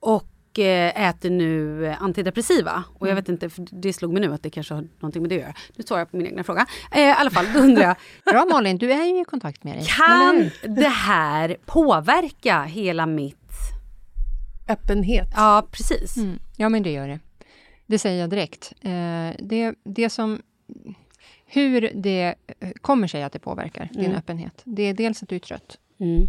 Speaker 2: Och eh, äter nu eh, antidepressiva. Och jag vet inte, för det slog mig nu att det kanske har någonting med det att göra. Nu svarar jag på min egna fråga. Eh, I alla fall, då undrar jag.
Speaker 3: Bra Malin, du är ju i kontakt med dig.
Speaker 2: Kan det här påverka hela mitt...
Speaker 1: Öppenhet.
Speaker 2: Ja, precis.
Speaker 3: Mm. Ja, men det gör det. Det säger jag direkt. Eh, det, det som... Hur det eh, kommer sig att det påverkar din öppenhet, det är dels att du är trött.
Speaker 2: Mm.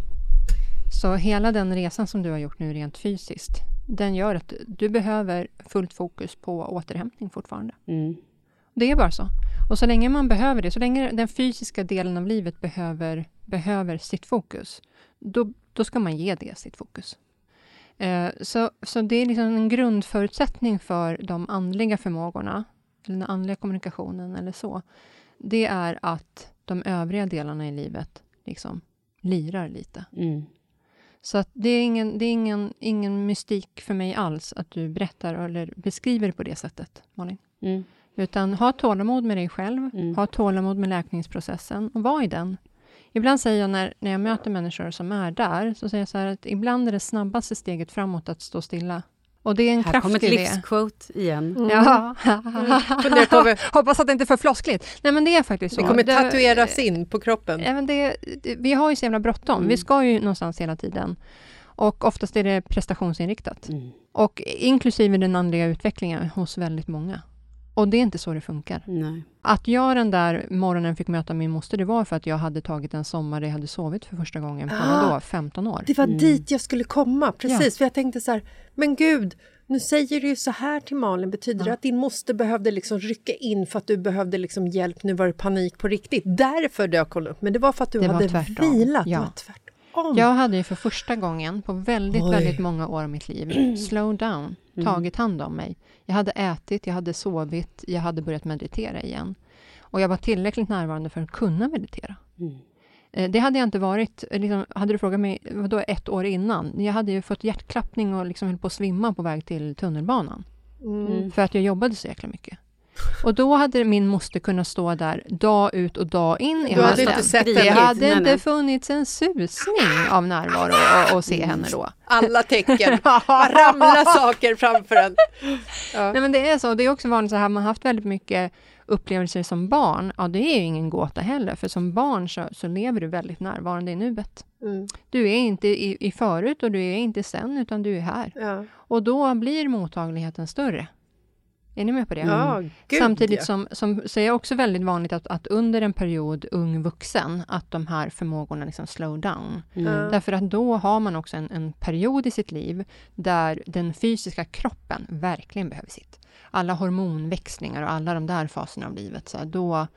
Speaker 3: Så hela den resan som du har gjort nu rent fysiskt, den gör att du behöver fullt fokus på återhämtning fortfarande.
Speaker 2: Mm.
Speaker 3: Det är bara så. Och så länge man behöver det, så länge den fysiska delen av livet behöver, behöver sitt fokus, då, då ska man ge det sitt fokus. Eh, så, så det är liksom en grundförutsättning för de andliga förmågorna, eller den andliga kommunikationen eller så. Det är att de övriga delarna i livet liksom lirar lite.
Speaker 2: Mm.
Speaker 3: Så att det är, ingen, det är ingen, ingen mystik för mig alls att du berättar eller beskriver på det sättet, Malin.
Speaker 2: Mm.
Speaker 3: Utan ha tålamod med dig själv,
Speaker 2: Mm.
Speaker 3: ha tålamod med läkningsprocessen och var i den. Ibland säger jag när, när jag möter människor som är där, så säger jag så här att ibland är det snabbaste steget framåt att stå stilla. Och det är en
Speaker 2: Här
Speaker 3: kraft
Speaker 2: kommer ett
Speaker 3: det.
Speaker 2: livsquote igen.
Speaker 1: Mm.
Speaker 3: Ja.
Speaker 1: Funderar på vad-
Speaker 3: Hoppas att det inte är för floskligt. Nej men det är faktiskt så.
Speaker 1: Det kommer
Speaker 3: Det-
Speaker 1: tatueras in på kroppen.
Speaker 3: Ja, men det, det, vi har ju så jävla bråttom.
Speaker 2: Mm.
Speaker 3: Vi ska ju någonstans hela tiden. Och oftast är det prestationsinriktat.
Speaker 2: Mm.
Speaker 3: Och inklusive den andliga utvecklingen hos väldigt många. Och det är inte så det funkar.
Speaker 2: Nej.
Speaker 3: Att jag den där morgonen fick möta min moster, det var för att jag hade tagit en sommar där jag hade sovit för första gången på
Speaker 1: Ah.
Speaker 3: vadå, 15 år.
Speaker 1: Det var dit jag skulle komma, precis.
Speaker 3: Ja.
Speaker 1: För jag tänkte så här, men gud, nu säger du ju så här till Malin, betyder det att din moster behövde liksom rycka in för att du behövde liksom hjälp, nu var det panik på riktigt. Därför dök hon upp, men det var för att du
Speaker 3: Det var
Speaker 1: hade
Speaker 3: tvärtom.
Speaker 1: vilat.
Speaker 3: Ja.
Speaker 1: Det var tvärtom.
Speaker 3: Jag hade ju för första gången på väldigt,
Speaker 1: Oj.
Speaker 3: väldigt många år av mitt liv slow down, tagit hand om mig. Jag hade ätit, jag hade sovit, jag hade börjat meditera igen. Och jag var tillräckligt närvarande för att kunna meditera.
Speaker 2: Mm.
Speaker 3: Eh, Det hade jag inte varit, eh, liksom, hade du frågat mig vadå, ett år innan, jag hade ju fått hjärtklappning och liksom höll på att svimma på väg till tunnelbanan.
Speaker 1: Mm.
Speaker 3: För att jag jobbade så jäkla mycket. Och då hade min moster kunnat stå där dag ut och dag in i
Speaker 1: Du hade inte sett
Speaker 3: Det
Speaker 1: henne.
Speaker 3: hade
Speaker 2: Nej,
Speaker 3: inte
Speaker 2: nej.
Speaker 3: funnits en susning av närvaro och, och se henne då.
Speaker 1: Alla tecken, bara ramlar saker framför en.
Speaker 3: Nej men det är så, det är också vanligt så här, man har haft väldigt mycket upplevelser som barn. Ja, det är ju ingen gåta heller, för som barn så, så lever du väldigt närvarande i nuet.
Speaker 1: Mm.
Speaker 3: Du är inte i, i förut och du är inte sen, utan du är här.
Speaker 1: Ja,
Speaker 3: Och då blir mottagligheten större. Är ni med på det?
Speaker 1: ja gud
Speaker 3: Mm. Samtidigt
Speaker 1: ja.
Speaker 3: som, som så är det också väldigt vanligt att, att under en period ung vuxen, att de här förmågorna liksom slow down.
Speaker 1: Ja.
Speaker 3: Därför att då har man också en, en period i sitt liv där den fysiska kroppen verkligen behöver sitt. Alla hormonväxlingar och alla de där faserna av livet, så då,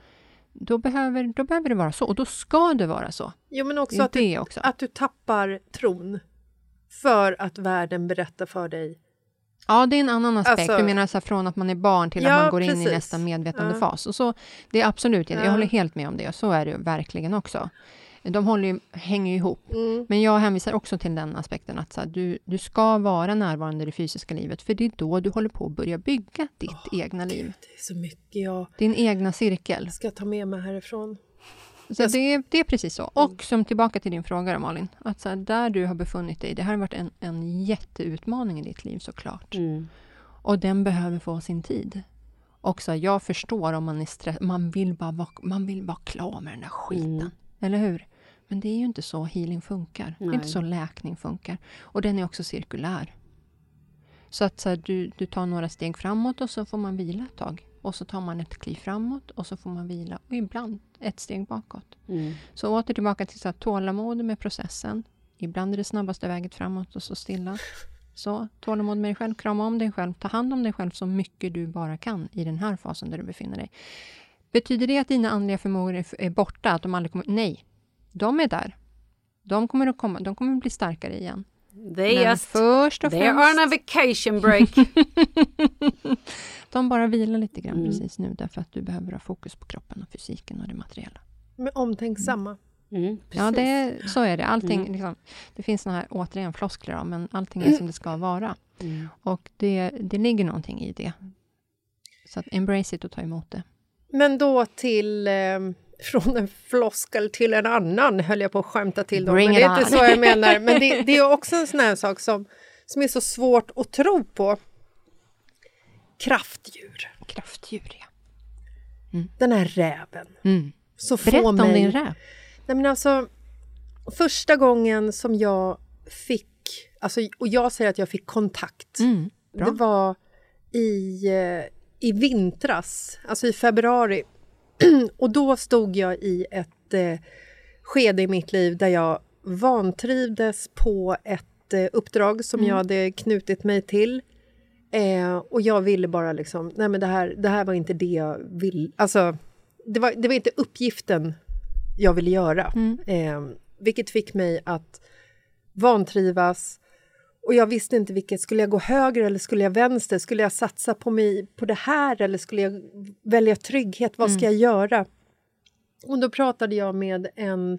Speaker 3: då, behöver, då behöver det vara så. Och då ska det vara så.
Speaker 1: Jo, men också att du,
Speaker 3: också.
Speaker 1: att du tappar tron för att världen berättar för dig.
Speaker 3: Ja, det är en annan aspekt.
Speaker 1: Alltså-
Speaker 3: du menar så från att man är barn till
Speaker 1: Ja,
Speaker 3: att man går in i
Speaker 1: precis.
Speaker 3: nästa medvetande
Speaker 1: Ja.
Speaker 3: fas. Och så, det är absolut, jag
Speaker 1: Ja.
Speaker 3: håller helt med om det. Så är det verkligen också. De håller ju, hänger ju ihop.
Speaker 1: Mm.
Speaker 3: Men jag hänvisar också till den aspekten att så här, du, du ska vara närvarande i det fysiska livet, för det är då du håller på att börja bygga ditt egna liv.
Speaker 1: Det är så mycket jag
Speaker 3: Din egna cirkel.
Speaker 1: ska ta med mig härifrån.
Speaker 3: Så
Speaker 1: Jag-
Speaker 3: det, är- det är precis så. Och som tillbaka till din fråga då, Malin, att så här, där du har befunnit dig, det här har varit en, en jätteutmaning i ditt liv såklart.
Speaker 2: Mm.
Speaker 3: Och den behöver få sin tid. Och så här, jag förstår om man är stressad, man vill bara vara, man vill vara klar med den där skiten.
Speaker 2: Mm.
Speaker 3: eller hur? Men det är ju inte så healing funkar. Det är
Speaker 2: Nej.
Speaker 3: inte så läkning funkar. Och den är också cirkulär. Så att så här, du, du tar några steg framåt och så får man vila ett tag. Och så tar man ett kliv framåt och så får man vila. Och ibland ett steg bakåt.
Speaker 2: Mm.
Speaker 3: Så åter tillbaka till så här, tålamod med processen. Ibland är det snabbaste väget framåt och så stilla. Så tålamod med dig själv, krama om dig själv, ta hand om dig själv så mycket du bara kan i den här fasen där du befinner dig. Betyder det att dina andliga förmågor är- borta? Att de aldrig kommer... Nej, de är där. De kommer att komma, de kommer att bli starkare igen.
Speaker 2: They
Speaker 3: Men
Speaker 2: just,
Speaker 3: först och
Speaker 2: they are on a
Speaker 3: främst,
Speaker 2: vacation break.
Speaker 3: de bara vilar lite grann
Speaker 2: Mm.
Speaker 3: precis nu därför att du behöver ha fokus på kroppen och fysiken och det materiella.
Speaker 1: Men omtänksamma.
Speaker 2: Mm,
Speaker 3: Ja,
Speaker 2: precis.
Speaker 3: det, så är det. Allting,
Speaker 2: Mm.
Speaker 3: liksom, det finns såna här, återigen, floskler, ja, men allting är som det ska vara.
Speaker 2: Mm.
Speaker 3: Och det, det ligger någonting i det. Så att embrace it och ta emot det.
Speaker 1: Men då till... Eh, från en floskel till en annan, höll jag på att skämta till dem.
Speaker 3: Bring
Speaker 1: Men det är inte så jag menar. Men det, det är också en sån här sak som, som är så svårt att tro på. Kraftdjur.
Speaker 3: Kraftdjur, ja.
Speaker 1: Den här räven.
Speaker 3: Mm.
Speaker 1: Så
Speaker 3: Berätta om
Speaker 1: mig...
Speaker 3: din räv.
Speaker 1: Nej, men alltså, första gången som jag fick... Alltså, och jag säger att jag fick kontakt.
Speaker 3: Mm.
Speaker 1: Det var i, eh, i vintras, alltså i februari. och då stod jag i ett eh, skede i mitt liv där jag vantrivdes på ett eh, uppdrag som jag hade knutit mig till. Eh, och jag ville bara liksom, nej men det här, det här var inte det jag vill, alltså det var, det var inte uppgiften jag ville göra. Eh, vilket fick mig att vantrivas. Och jag visste inte vilket, skulle jag gå höger eller skulle jag vänster? Skulle jag satsa på, mig, på det här eller skulle jag välja trygghet? Vad ska jag göra? Och då pratade jag med en,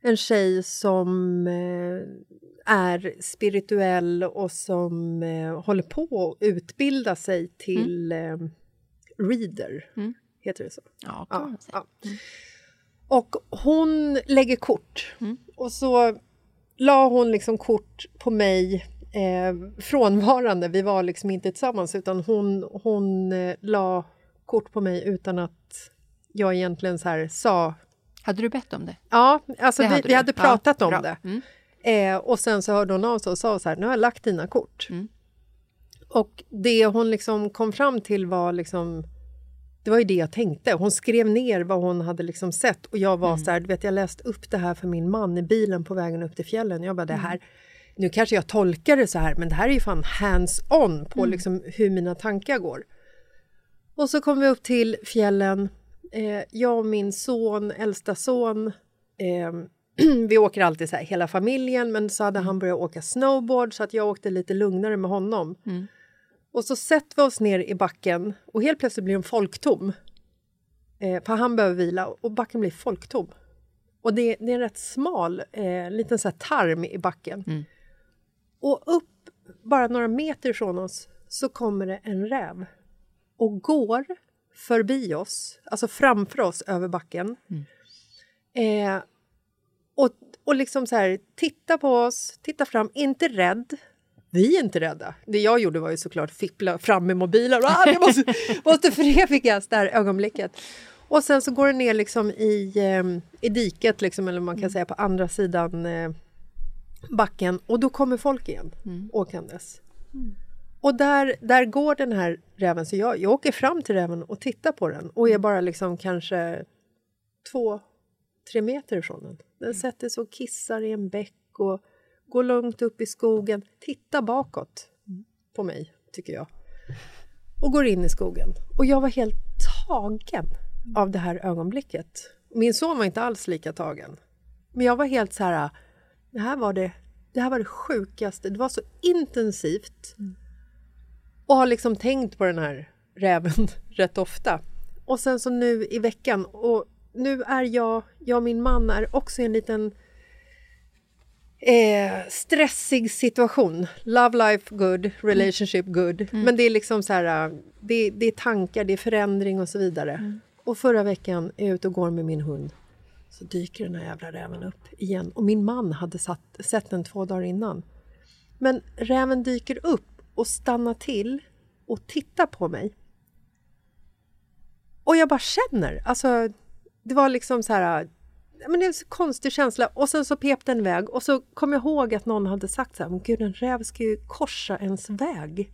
Speaker 1: en tjej som eh, är spirituell och som eh, håller på att utbilda sig till eh, reader.
Speaker 3: Mm.
Speaker 1: Heter det så?
Speaker 3: Ja,
Speaker 1: Ja, ja. Och hon lägger kort.
Speaker 3: Mm.
Speaker 1: Och så la hon liksom kort på mig eh, frånvarande. Vi var liksom inte tillsammans utan hon, hon eh, la kort på mig utan att jag egentligen så här sa...
Speaker 3: Hade du bett om det?
Speaker 1: Ja, alltså
Speaker 3: Det
Speaker 1: vi,
Speaker 3: hade
Speaker 1: vi hade
Speaker 3: Ja,
Speaker 1: pratat om
Speaker 3: bra.
Speaker 1: det.
Speaker 3: Mm.
Speaker 1: Eh, och sen så hörde hon av sig och sa så här, nu har jag lagt dina kort.
Speaker 3: Mm.
Speaker 1: Och det hon liksom kom fram till var liksom, det var ju det jag tänkte. Hon skrev ner vad hon hade liksom sett och jag var
Speaker 3: Mm.
Speaker 1: så här, du vet jag läste upp det här för min man i bilen på vägen upp till fjällen. Jag bara,
Speaker 3: Mm.
Speaker 1: det här, nu kanske jag tolkar det så här, men det här är ju fan hands-on
Speaker 3: Mm.
Speaker 1: på liksom hur mina tankar går. Och så kom vi upp till fjällen. Eh, jag och min son, äldsta son, eh, vi åker alltid så här hela familjen, men så hade han börjat åka snowboard så att jag åkte lite lugnare med honom.
Speaker 3: Mm.
Speaker 1: Och så sätter vi oss ner i backen och helt plötsligt blir den folktom. Eh, för han behöver vila och backen blir folktom. Och det, det är en rätt smal eh, liten så här tarm i backen.
Speaker 3: Mm.
Speaker 1: Och upp bara några meter från oss så kommer det en räv och går förbi oss, alltså framför oss över backen. Eh, och, och liksom så här, titta på oss, titta fram, inte rädd. Vi är inte rädda. Det jag gjorde var ju såklart fippla fram med mobilen. Ah, jag måste, måste förevigas det här ögonblicket. Och sen så går den ner liksom i, eh, i diket, liksom, eller man kan säga på andra sidan eh, backen. Och då kommer folk igen, åkandes. Och där, där går den här räven, så jag, jag åker fram till räven och tittar på den och är bara liksom kanske två, tre meter ifrån den. Den sätter sig och kissar i en bäck och Gå långt upp i skogen. Titta bakåt på mig, tycker jag. Och går in i skogen. Och jag var helt tagen av det här ögonblicket. Min son var inte alls lika tagen. Men jag var helt så här... Det här var det, det, här var det sjukaste. Det var så intensivt. Och har liksom tänkt på den här räven rätt ofta. Och sen så nu i veckan, och nu är jag, jag och min man är också i en liten eh, stressig situation. Love life good, relationship good. Men det är liksom så här, äh, det, det är tankar, det är förändring och så vidare. Och förra veckan är jag ute och går med min hund. Så dyker den här jävla räven upp igen. Och min man hade satt, sett den två dagar innan. Men räven dyker upp och stannar till och tittar på mig. Och jag bara känner, alltså det var liksom så här, men det är en så konstig känsla. Och sen så pep den iväg och så kom jag ihåg att någon hade sagt så här, men gud en räv ska ju korsa ens väg.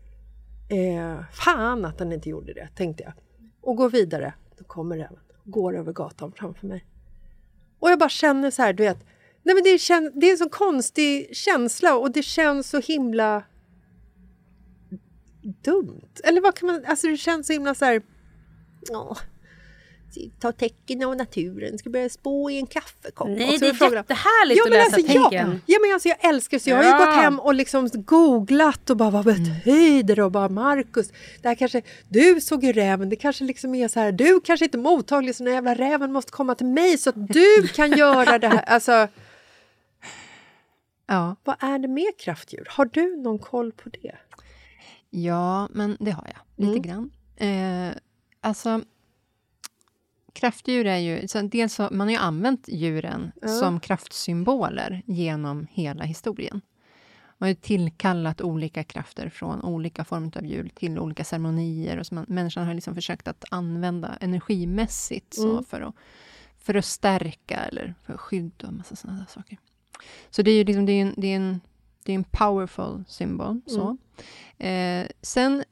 Speaker 1: Eh, fan att den inte gjorde det, tänkte jag. Och går vidare. Då kommer räven, går över gatan framför mig. Och jag bara känner så här, du vet, nej men det, kän, det är en så konstig känsla och det känns så himla dumt. Eller vad kan man, alltså det känns så himla så här, åh, ta tecken av naturen, ska börja spå i en kaffekopp.
Speaker 2: Nej,
Speaker 1: Och så
Speaker 2: det är
Speaker 1: frågan-
Speaker 2: jättehärligt
Speaker 1: ja,
Speaker 2: att
Speaker 1: men
Speaker 2: läsa
Speaker 1: alltså, ja,
Speaker 2: tecken.
Speaker 1: ja, men alltså jag älskar så jag har ju
Speaker 2: Ja.
Speaker 1: gått hem och liksom googlat och bara vad betyder och bara Marcus, det här kanske, du såg ju räven, det kanske liksom är så här, du kanske inte är mottaglig så den jävla räven måste komma till mig så att du kan göra det här. Alltså,
Speaker 3: Ja,
Speaker 1: vad är det med kraftdjur? Har du någon koll på det?
Speaker 3: ja men det har jag. Lite grann. Eh, alltså, kraftdjur är ju... Så dels så, man har ju använt djuren som kraftsymboler genom hela historien. Man har ju tillkallat olika krafter från olika former av djur till olika ceremonier. Och så man, människan har liksom försökt att använda energimässigt så för, att, för att stärka eller för att skydda och massa sådana saker. Så det är ju liksom, det är en, det är en, det är en powerful symbol. Så. Eh, sen,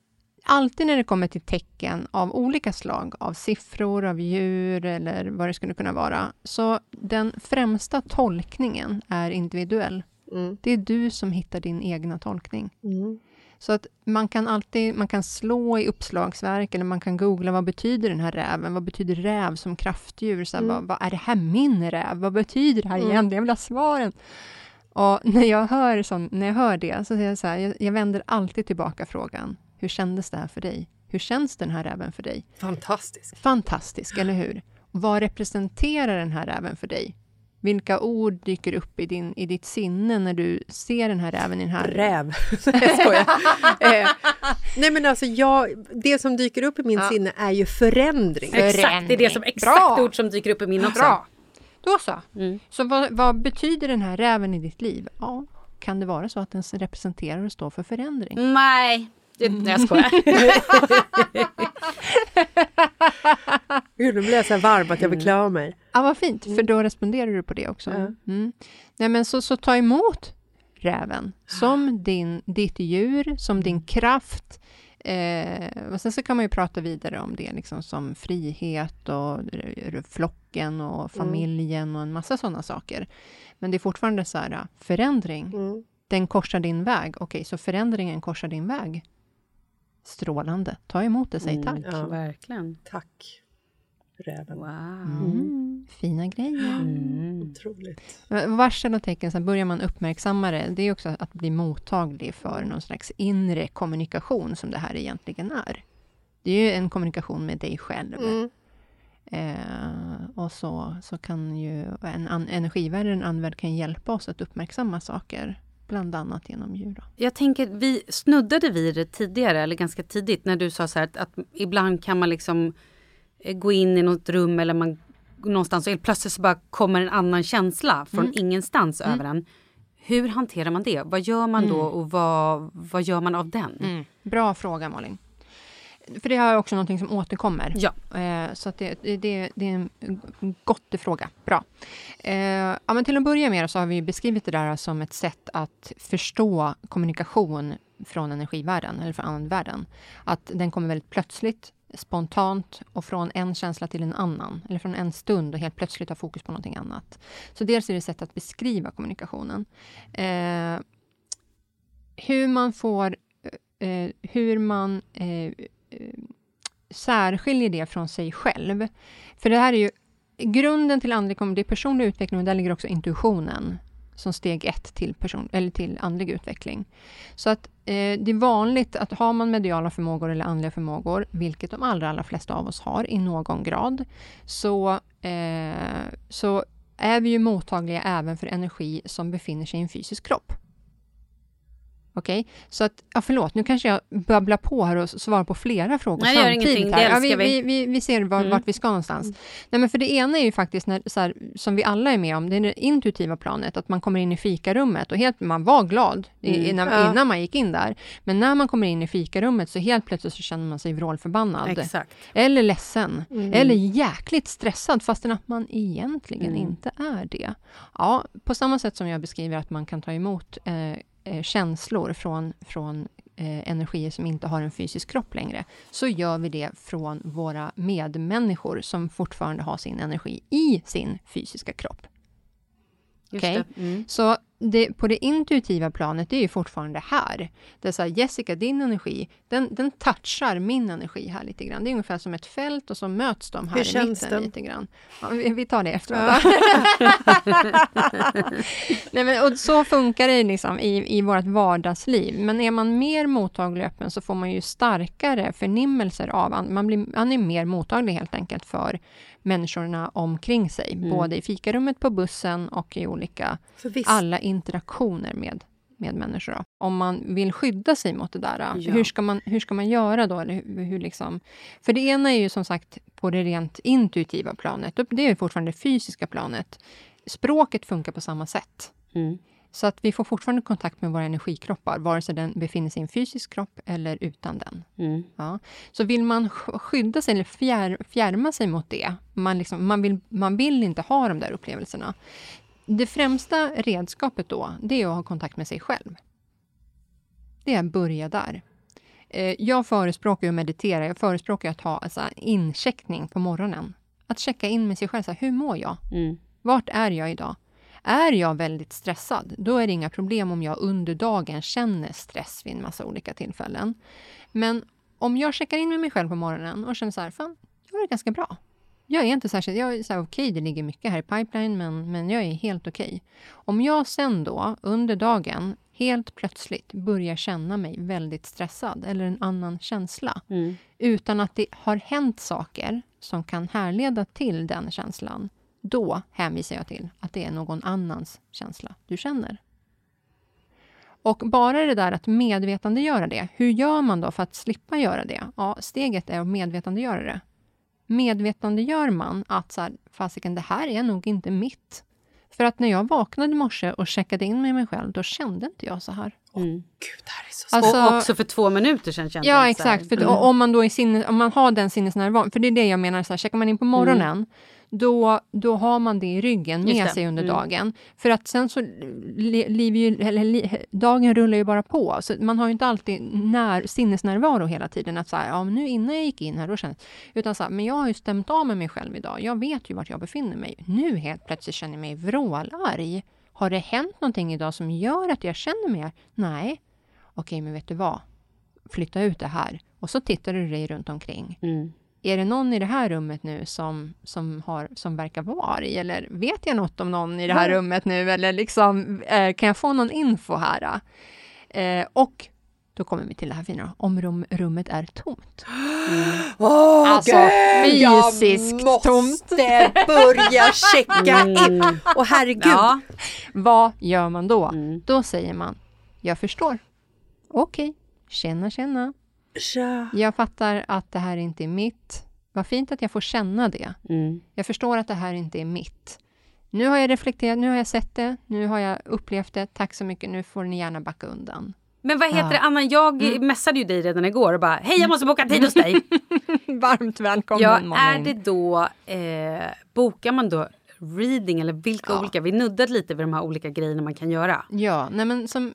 Speaker 3: alltid när det kommer till tecken av olika slag, av siffror, av djur eller vad det skulle kunna vara, så den främsta tolkningen är individuell. Det är du som hittar din egna tolkning. Så att man kan alltid man kan slå i uppslagsverk eller man kan googla vad betyder den här räven? Vad betyder räv som kraftdjur? Så här, vad, vad är det här min räv? Vad betyder det här egentligen? Jag vill ha svaren. Och när jag hör, sån, när jag hör det, så säger jag så här, jag, jag vänder alltid tillbaka frågan. Hur kändes det här för dig? Hur känns den här räven för dig?
Speaker 1: Fantastiskt.
Speaker 3: Fantastisk, eller hur? Vad representerar den här räven för dig? Vilka ord dyker upp i, din, i ditt sinne när du ser den här räven i den här...
Speaker 1: Räv. Nej, jag skojar. eh, nej men alltså jag, det som dyker upp i min sinne är ju förändring.
Speaker 2: Exakt, det är det som exakt
Speaker 3: Bra.
Speaker 2: ord som dyker upp i min också.
Speaker 3: Bra! Då så. Så vad, vad betyder den här räven i ditt liv? Ja, kan det vara så att den representerar och står för förändring?
Speaker 2: Nej, det, nej jag skojar.
Speaker 1: Gud, nu blir jag så här varm att jag vill klä av mig.
Speaker 3: Ja, vad fint, för då responderar du på det också. Mm. Nej, men så, så ta emot räven som din, ditt djur, som din kraft. Eh, och sen så kan man ju prata vidare om det liksom som frihet och r- flocken och familjen och en massa sådana saker. Men det är fortfarande så här, förändring. Den korsar din väg. Okej, så förändringen korsar din väg. Strålande. Ta emot det, säg tack.
Speaker 1: Ja.
Speaker 2: Verkligen.
Speaker 1: Tack, räven.
Speaker 2: Wow.
Speaker 3: Mm, fina grejer.
Speaker 1: Otroligt.
Speaker 3: Varsel och tecken, sen börjar man uppmärksamma det. Det är också att bli mottaglig för någon slags inre kommunikation som det här egentligen är. Det är ju en kommunikation med dig själv.
Speaker 1: Mm.
Speaker 3: Eh, och så, så kan ju en an, energivärld, en andvärld kan hjälpa oss att uppmärksamma saker. Bland annat genom djur. Då.
Speaker 2: Jag tänker, vi snuddade vid det tidigare, eller ganska tidigt, när du sa så här att, att ibland kan man liksom eh, gå in i något rum eller man någonstans och helt plötsligt så bara kommer en annan känsla från ingenstans över en. Hur hanterar man det? Vad gör man då och vad, vad gör man av den?
Speaker 3: Bra fråga Malin. För det är också någonting som återkommer.
Speaker 2: Ja.
Speaker 3: Eh, så det, det, det, är en gott fråga. Bra. Eh, ja, men till att börja med så har vi beskrivit det där som ett sätt att förstå kommunikation från energivärlden, eller från andvärlden. Att den kommer väldigt plötsligt, spontant och från en känsla till en annan. Eller från en stund och helt plötsligt ha fokus på någonting annat. Så dels är det ett sätt att beskriva kommunikationen. Eh, hur man får eh, hur man eh, Eh, särskiljer det från sig själv. För det här är ju grunden till andlig kommunikation, det är personlig utveckling och där ligger också intuitionen som steg ett till, person, eller till andlig utveckling. Så att eh, det är vanligt att har man mediala förmågor eller andliga förmågor, vilket de allra, allra flesta av oss har i någon grad, så, eh, så är vi ju mottagliga även för energi som befinner sig i en fysisk kropp. Okej, så att, ja förlåt, nu kanske jag babblar på här och svarar på flera frågor
Speaker 2: Nej, det gör
Speaker 3: samtidigt.
Speaker 2: ingenting,
Speaker 3: här.
Speaker 2: det
Speaker 3: ja, vi,
Speaker 2: vi.
Speaker 3: vi. Vi, ser var,
Speaker 2: Mm.
Speaker 3: vart vi ska någonstans. Nej, men för det ena är ju faktiskt, när, så här, som vi alla är med om, det är det intuitiva planet, att man kommer in i fikarummet och helt, man var glad
Speaker 2: Mm.
Speaker 3: innan,
Speaker 1: Ja.
Speaker 3: innan man gick in där. Men när man kommer in i fikarummet så helt plötsligt så känner man sig vrålförbannad.
Speaker 2: Exakt.
Speaker 3: Eller ledsen.
Speaker 1: Mm.
Speaker 3: Eller jäkligt stressad fastän att man egentligen
Speaker 2: Mm.
Speaker 3: inte är det. Ja, på samma sätt som jag beskriver att man kan ta emot eh, eh, känslor från, från eh, energier som inte har en fysisk kropp längre, så gör vi det från våra medmänniskor som fortfarande har sin energi i sin fysiska kropp.
Speaker 2: Just
Speaker 3: Okej.
Speaker 2: det. Mm.
Speaker 3: Så det, på det intuitiva planet, det är ju fortfarande här. Det är så här, Jessica, din energi, den, den touchar min energi här lite grann. Det är ungefär som ett fält och så möts de här
Speaker 1: Hur
Speaker 3: i
Speaker 1: känns
Speaker 3: mitten
Speaker 1: den?
Speaker 3: lite grann. Ja, vi, vi tar det efteråt. Nej, men, och så funkar det liksom i, i vårt vardagsliv. Men är man mer mottaglig och öppen så får man ju starkare förnimmelser av, an- man, blir, man är mer mottaglig helt enkelt för människorna omkring sig. Både i fikarummet, på bussen och i olika alla interaktioner med, med människor. Då. Om man vill skydda sig mot det där,
Speaker 2: Ja.
Speaker 3: hur, ska man, hur ska man göra då? Eller hur, hur liksom, för det ena är ju som sagt på det rent intuitiva planet, det är fortfarande det fysiska planet. Språket funkar på samma sätt.
Speaker 2: Mm.
Speaker 3: Så att vi får fortfarande kontakt med våra energikroppar, vare sig den befinner sig i en fysisk kropp eller utan den.
Speaker 2: Mm.
Speaker 3: Ja. Så vill man sk- skydda sig eller fjär, fjärma sig mot det, man, liksom, man, vill, man vill inte ha de där upplevelserna. Det främsta redskapet då, det är att ha kontakt med sig själv. Det är att börja där. Eh, Jag förespråkar ju att meditera, jag förespråkar att ha alltså, incheckning på morgonen. Att checka in med sig själv, så här, hur mår jag?
Speaker 2: Mm.
Speaker 3: Vart är jag idag? Är jag väldigt stressad, då är det inga problem om jag under dagen känner stress vid en massa olika tillfällen. Men om jag checkar in med mig själv på morgonen och känner så här, fan, jag det ganska bra. Jag är inte särskilt, jag är så här, okej, det ligger mycket här i pipeline, men, men jag är helt okej. Om jag sen då under dagen helt plötsligt börjar känna mig väldigt stressad eller en annan känsla,
Speaker 2: Mm.
Speaker 3: utan att det har hänt saker som kan härleda till den känslan, då hänvisar jag till att det är någon annans känsla du känner. Och bara det där att medvetandegöra det, hur gör man då för att slippa göra det? Ja, steget är att medvetandegöra det. Medvetandegör man att så här, fasiken, det här är nog inte mitt. För att när jag vaknade i morse och checkade in med mig själv, då kände inte jag så här.
Speaker 2: Mm.
Speaker 1: Gud, det här är så
Speaker 3: Alltså-
Speaker 2: och också för två minuter sedan kände
Speaker 3: Ja,
Speaker 2: jag så här,
Speaker 3: exakt. För
Speaker 2: mm.
Speaker 3: om man då är sinne, om man har den sinnesnärvaron, för det är det jag menar, så här, checkar man in på morgonen, då, då har man det i ryggen
Speaker 2: Just
Speaker 3: med
Speaker 2: det.
Speaker 3: sig under
Speaker 2: Mm.
Speaker 3: dagen. För att sen så, li, liv eller, li, dagen rullar ju bara på, så man har ju inte alltid när, sinnesnärvaro hela tiden, att så här, ja, men nu innan jag gick in här, då kändes utan så här, men jag har ju stämt av med mig själv idag, jag vet ju vart jag befinner mig. Nu helt plötsligt känner jag mig vrålarg. Har det hänt någonting idag som gör att jag känner mig arg? Nej. Okej, men vet du vad? flytta ut det här. Och så tittar du dig runt omkring.
Speaker 2: Mm.
Speaker 3: Är det någon i det här rummet nu som, som, har, som verkar vara arg? Eller vet jag något om någon i det här rummet nu? Eller liksom, eh, kan jag få någon info här? Eh, och då kommer vi till det här fina, om rum, rummet är tomt.
Speaker 1: Åh,
Speaker 3: Alltså,
Speaker 1: gud, jag
Speaker 3: fysiskt
Speaker 1: måste
Speaker 3: tomt.
Speaker 1: börja checka in. Och herregud,
Speaker 2: Ja.
Speaker 3: Vad gör man då?
Speaker 2: Mm.
Speaker 3: Då säger man, jag förstår. Okej, tjena tjena.
Speaker 1: Ja.
Speaker 3: Jag fattar att det här inte är mitt. Vad fint att jag får känna det.
Speaker 2: Mm.
Speaker 3: Jag förstår att det här inte är mitt. Nu har jag reflekterat, nu har jag sett det, nu har jag upplevt det. Tack så mycket, nu får ni gärna backa undan.
Speaker 2: Men vad heter
Speaker 3: Ja.
Speaker 2: det, Anna? Jag
Speaker 3: Mm.
Speaker 2: messade ju dig redan igår och bara, hej jag måste boka tid hos dig.
Speaker 3: Varmt välkommen
Speaker 2: ja,
Speaker 3: Malin.
Speaker 2: är det då, eh, bokar man då reading eller vilka
Speaker 3: Ja.
Speaker 2: olika? Vi nuddade lite vid de här olika grejerna man kan göra.
Speaker 3: Ja, nej men som,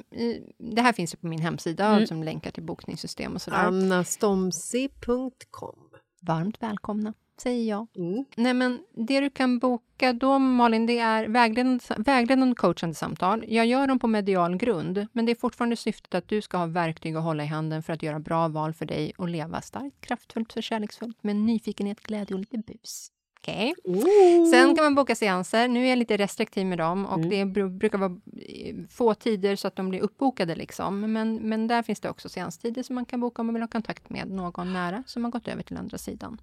Speaker 3: det här finns ju på min hemsida
Speaker 2: Mm.
Speaker 3: som länkar till bokningssystem och sådär.
Speaker 1: Annastomsi.com.
Speaker 3: Varmt välkomna, säger jag.
Speaker 1: Mm.
Speaker 3: Nej, men det du kan boka då, Malin, det är vägledande, vägledande coachande samtal. Jag gör dem på medial grund, men det är fortfarande syftet att du ska ha verktyg att hålla i handen för att göra bra val för dig och leva starkt, kraftfullt och kärleksfullt med nyfikenhet, glädje och lite bus. Okej? Sen kan man boka seanser. Nu är jag lite restriktiv med dem och det bru- brukar vara eh, få tider så att de blir uppbokade. Liksom. Men, men där finns det också seanstider som man kan boka om man vill ha kontakt med någon nära som har gått över till andra sidan.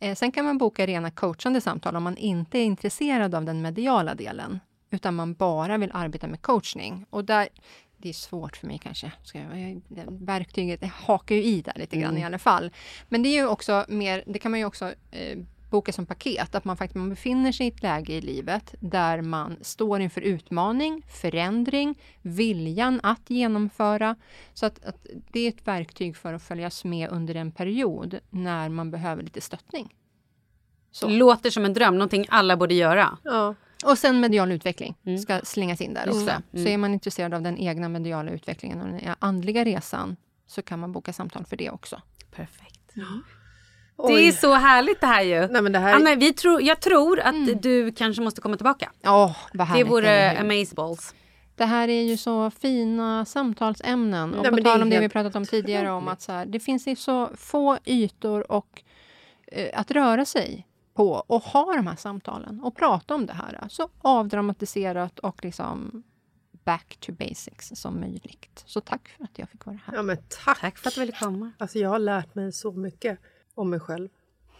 Speaker 3: Eh, sen kan man boka rena coachande samtal om man inte är intresserad av den mediala delen utan man bara vill arbeta med coachning. Och där, det är svårt för mig kanske. Ska jag, det- verktyget det hakar ju i där lite grann
Speaker 2: Mm.
Speaker 3: i alla fall. Men det är ju också mer, det kan man ju också eh, boka som paket, att man faktiskt man befinner sig i ett läge i livet där man står inför utmaning, förändring, viljan att genomföra. Så att, att det är ett verktyg för att följas med under en period när man behöver lite stöttning. Så.
Speaker 2: Låter som en dröm, någonting alla borde göra.
Speaker 1: Ja.
Speaker 3: Och sen medial utveckling
Speaker 2: Mm.
Speaker 3: ska slängas in där
Speaker 2: Just
Speaker 3: också.
Speaker 2: det.
Speaker 3: Så är man intresserad av den egna mediala utvecklingen och den andliga resan så kan man boka samtal för det också.
Speaker 2: Perfekt.
Speaker 1: Oj.
Speaker 2: Det är så härligt det här ju.
Speaker 1: Nej, men det här...
Speaker 2: Anna, vi tror, jag tror att du kanske måste komma tillbaka.
Speaker 3: Åh, vad
Speaker 2: Det
Speaker 3: härligt.
Speaker 2: vore
Speaker 3: eller hur?
Speaker 2: amazeballs.
Speaker 3: Det här är ju så fina samtalsämnen. Och
Speaker 1: Nej,
Speaker 3: på
Speaker 1: det
Speaker 3: tal om det vi pratat om tidigare om att så här, det finns ju så få ytor och eh, att röra sig på och ha de här samtalen och prata om det här. Så avdramatiserat och liksom back to basics som möjligt. Så tack för att jag fick vara här.
Speaker 1: Ja, men tack.
Speaker 2: Tack för att du ville komma.
Speaker 1: Alltså, jag har lärt mig så mycket om mig själv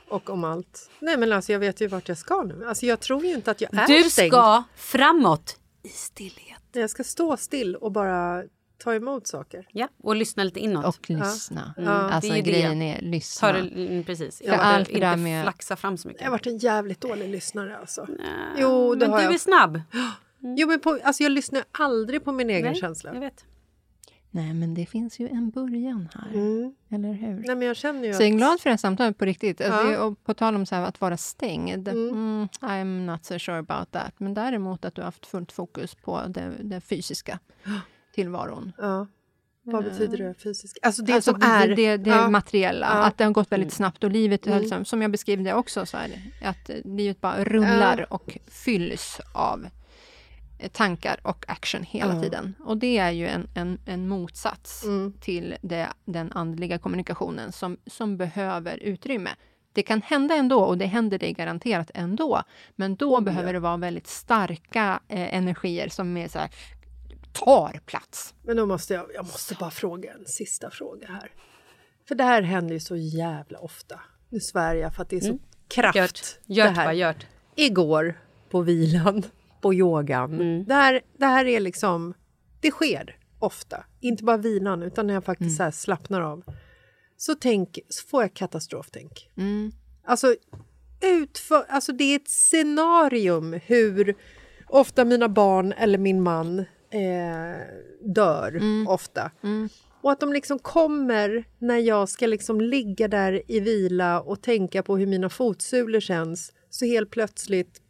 Speaker 1: och om allt. Nej, men alltså, jag vet ju vart jag ska nu. Alltså, jag tror ju inte att jag är
Speaker 2: Du
Speaker 1: stängd.
Speaker 2: ska framåt i stillhet.
Speaker 1: Jag ska stå still och bara ta emot saker.
Speaker 2: Ja, och lyssna lite inåt.
Speaker 3: Och lyssna.
Speaker 1: Ja,
Speaker 3: Alltså
Speaker 2: det är ju det.
Speaker 3: grejen är lyssna.
Speaker 2: det, mm, precis.
Speaker 3: Allt det
Speaker 2: inte
Speaker 3: där med-
Speaker 2: flaxa fram så mycket.
Speaker 1: Jag har varit en jävligt dålig lyssnare alltså.
Speaker 2: Nej,
Speaker 1: Jo, det
Speaker 2: men
Speaker 1: har
Speaker 2: du
Speaker 1: jag.
Speaker 2: är snabb.
Speaker 1: Jo, men på, alltså, jag lyssnar aldrig på min egen
Speaker 2: Nej,
Speaker 1: känsla.
Speaker 2: Jag vet.
Speaker 3: Nej, men det finns ju en början här.
Speaker 1: Mm.
Speaker 3: Eller hur?
Speaker 1: Nej, men jag känner ju
Speaker 3: Så jag är glad för det här samtalet på riktigt.
Speaker 1: Ja.
Speaker 3: Det, och på tal om så här, att vara stängd.
Speaker 1: Mm.
Speaker 3: Mm, I'm not so sure about that. Men däremot att du har haft fullt fokus på det fysiska tillvaron.
Speaker 1: Ja. Vad betyder det fysiskt? Alltså det
Speaker 3: alltså
Speaker 1: som är...
Speaker 3: det, det,
Speaker 1: ja.
Speaker 3: materiella.
Speaker 1: Ja.
Speaker 3: Att det har gått väldigt snabbt och livet,
Speaker 1: Mm.
Speaker 3: liksom, som jag beskrev det också, så här, att eh, livet bara rullar och fylls av eh, tankar och action hela
Speaker 1: Ja.
Speaker 3: tiden. Och det är ju en, en, en motsats
Speaker 1: Mm.
Speaker 3: till det, den andliga kommunikationen som, som behöver utrymme. Det kan hända ändå och det händer dig garanterat ändå. Men då behöver
Speaker 1: ja.
Speaker 3: det vara väldigt starka eh, energier som är så här, tar plats.
Speaker 1: Men då måste jag, jag måste bara fråga en sista fråga här. För det här händer ju så jävla ofta. Nu svär jag för att det är så kraft.
Speaker 2: Gjort.
Speaker 1: det här.
Speaker 2: bara, gjort.
Speaker 1: Igår på vilan, på yogan. Det, här, det här är liksom, det sker ofta. Inte bara vilan utan när jag faktiskt här slappnar av. Så, tänk, så får jag katastroftänk.
Speaker 3: Mm.
Speaker 1: Alltså, utför, alltså det är ett scenarium hur ofta mina barn eller min man eh, dör. Ofta. Och att de liksom kommer när jag ska liksom ligga där i vila och tänka på hur mina fotsulor känns. Så helt plötsligt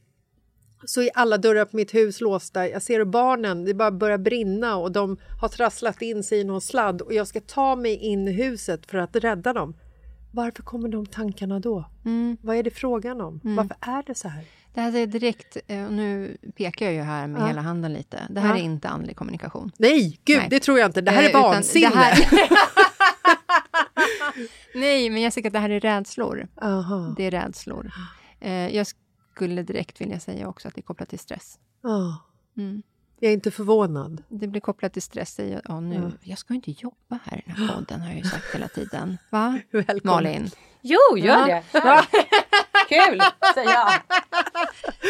Speaker 1: så är alla dörrar på mitt hus låsta. Jag ser barnen, det bara börjar brinna och de har trasslat in sig i någon sladd och jag ska ta mig in i huset för att rädda dem. Varför kommer de tankarna då? Vad är det frågan om? Varför är det så här?
Speaker 3: Det här är direkt, eh, och nu pekar jag ju här med
Speaker 1: Ja.
Speaker 3: hela handen lite. Det här
Speaker 1: Ja.
Speaker 3: är inte andlig kommunikation.
Speaker 1: Nej, gud,
Speaker 3: Nej.
Speaker 1: det tror jag inte. Det här
Speaker 3: Eh,
Speaker 1: är
Speaker 3: utan
Speaker 1: vansinne.
Speaker 3: här- Nej, men jag tycker att det här är rädslor.
Speaker 1: Aha.
Speaker 3: Det är rädslor. Eh, jag skulle direkt vilja säga också att det är kopplat till stress.
Speaker 1: Ja.
Speaker 3: Mm.
Speaker 1: Jag är inte förvånad.
Speaker 3: Det blir kopplat till stress. Säger, ja, nu, Jag ska inte jobba här i den här podden, har jag ju sagt hela tiden. Va?
Speaker 1: Välkommen.
Speaker 3: Malin?
Speaker 2: Jo, gör
Speaker 3: Ja.
Speaker 2: det. Kul, säger jag.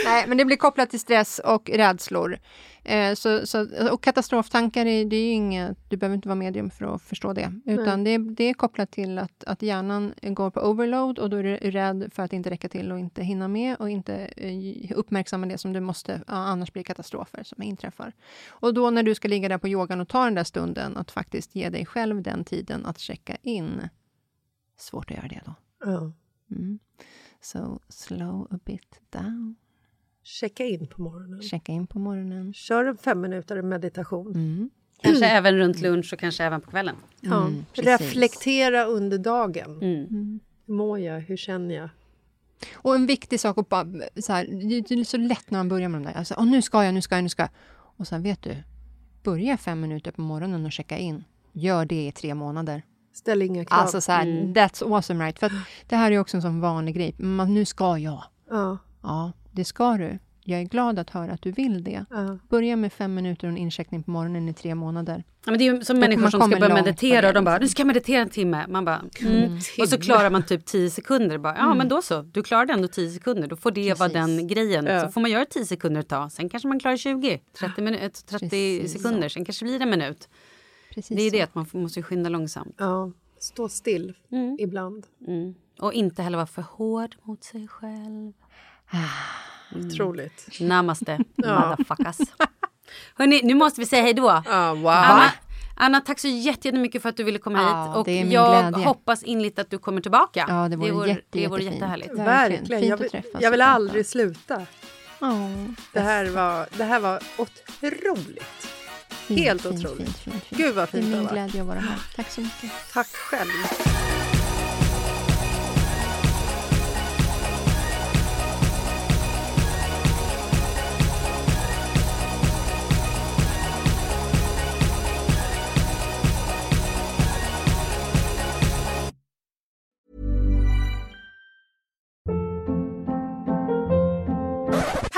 Speaker 3: Nej, men det blir kopplat till stress och rädslor. Eh, så, så, och katastroftankar, är, det är ju inget, du behöver inte vara medium för att förstå det. Utan det, är- det är kopplat till att, att hjärnan går på overload och då är du rädd för att inte räcka till och inte hinna med och inte eh, uppmärksamma det som du måste, annars blir det katastrofer som inträffar. Och då när du ska ligga där på yogan och ta den där stunden, att faktiskt ge dig själv den tiden att checka in. Svårt att göra det då. Mm. So slow a bit down.
Speaker 1: Checka in på morgonen.
Speaker 3: Checka in på morgonen.
Speaker 1: Kör en fem minuter meditation.
Speaker 3: Mm.
Speaker 2: Kanske även runt lunch och kanske även på kvällen.
Speaker 1: Ja.
Speaker 3: Mm, precis.
Speaker 1: Reflektera under dagen.
Speaker 2: Mm.
Speaker 1: Hur mår jag? Hur känner jag?
Speaker 3: Och en viktig sak, att bara, så här, det är så lätt när man börjar med de där. Alltså, "Åh, nu ska jag, nu ska jag, nu ska jag. Och sen vet du, börja fem minuter på morgonen och checka in. Gör det i tre månader.
Speaker 1: Ställ inga krav.
Speaker 3: Alltså så här, that's awesome right. För att det här är också en sån vanlig grej. Man, nu ska jag.
Speaker 1: ja.
Speaker 3: Ja, det ska du. jag är glad att höra att du vill det.
Speaker 1: Ja.
Speaker 3: Börja med fem minuter och en incheckning på morgonen i tre månader.
Speaker 2: Ja, men det är ju som
Speaker 3: Då
Speaker 2: människor som ska börja meditera och de
Speaker 3: det,
Speaker 2: bara,
Speaker 3: liksom.
Speaker 2: du ska meditera en timme. Man bara, mm. Och så klarar man typ 10 sekunder. Bara, ja men då så, du klarade ändå 10 sekunder. Då får det vara
Speaker 3: Precis.
Speaker 2: den grejen.
Speaker 1: Ja.
Speaker 2: Så får man göra 10 sekunder ett tag. Sen kanske man klarar 20, 30, minut, 30
Speaker 3: Precis.
Speaker 2: sekunder. Sen kanske det blir en minut.
Speaker 3: Precis
Speaker 2: Det är
Speaker 3: så.
Speaker 2: det att man måste skynda långsamt.
Speaker 1: Ja, stå still ibland.
Speaker 2: Mm. Och inte heller vara för hård mot sig själv.
Speaker 1: Otroligt.
Speaker 2: Namaste, motherfuckers. Hörrni, nu måste vi säga hej då.
Speaker 1: Ja, wow.
Speaker 2: Anna, Anna, tack så jätte- jättemycket för att du ville komma hit. Och
Speaker 3: det är min
Speaker 2: jag
Speaker 3: glädje.
Speaker 2: hoppas innerligt att du kommer tillbaka.
Speaker 3: Ja, det vore jätte,
Speaker 2: det vore jättehärligt.
Speaker 3: Verkligen. Fint
Speaker 1: Jag
Speaker 3: att
Speaker 1: vill,
Speaker 3: träffas
Speaker 1: jag vill
Speaker 3: och
Speaker 1: aldrig sluta.
Speaker 3: Ja,
Speaker 1: Det här var, det här var otroligt.
Speaker 3: Fint,
Speaker 1: Helt
Speaker 3: fint,
Speaker 1: otroligt.
Speaker 3: Fint, fint, fint.
Speaker 1: Gud vad
Speaker 3: Det är
Speaker 1: fint det
Speaker 3: min
Speaker 1: var.
Speaker 3: glädje att vara här. Tack så mycket.
Speaker 1: Tack själv.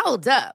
Speaker 6: Hold up.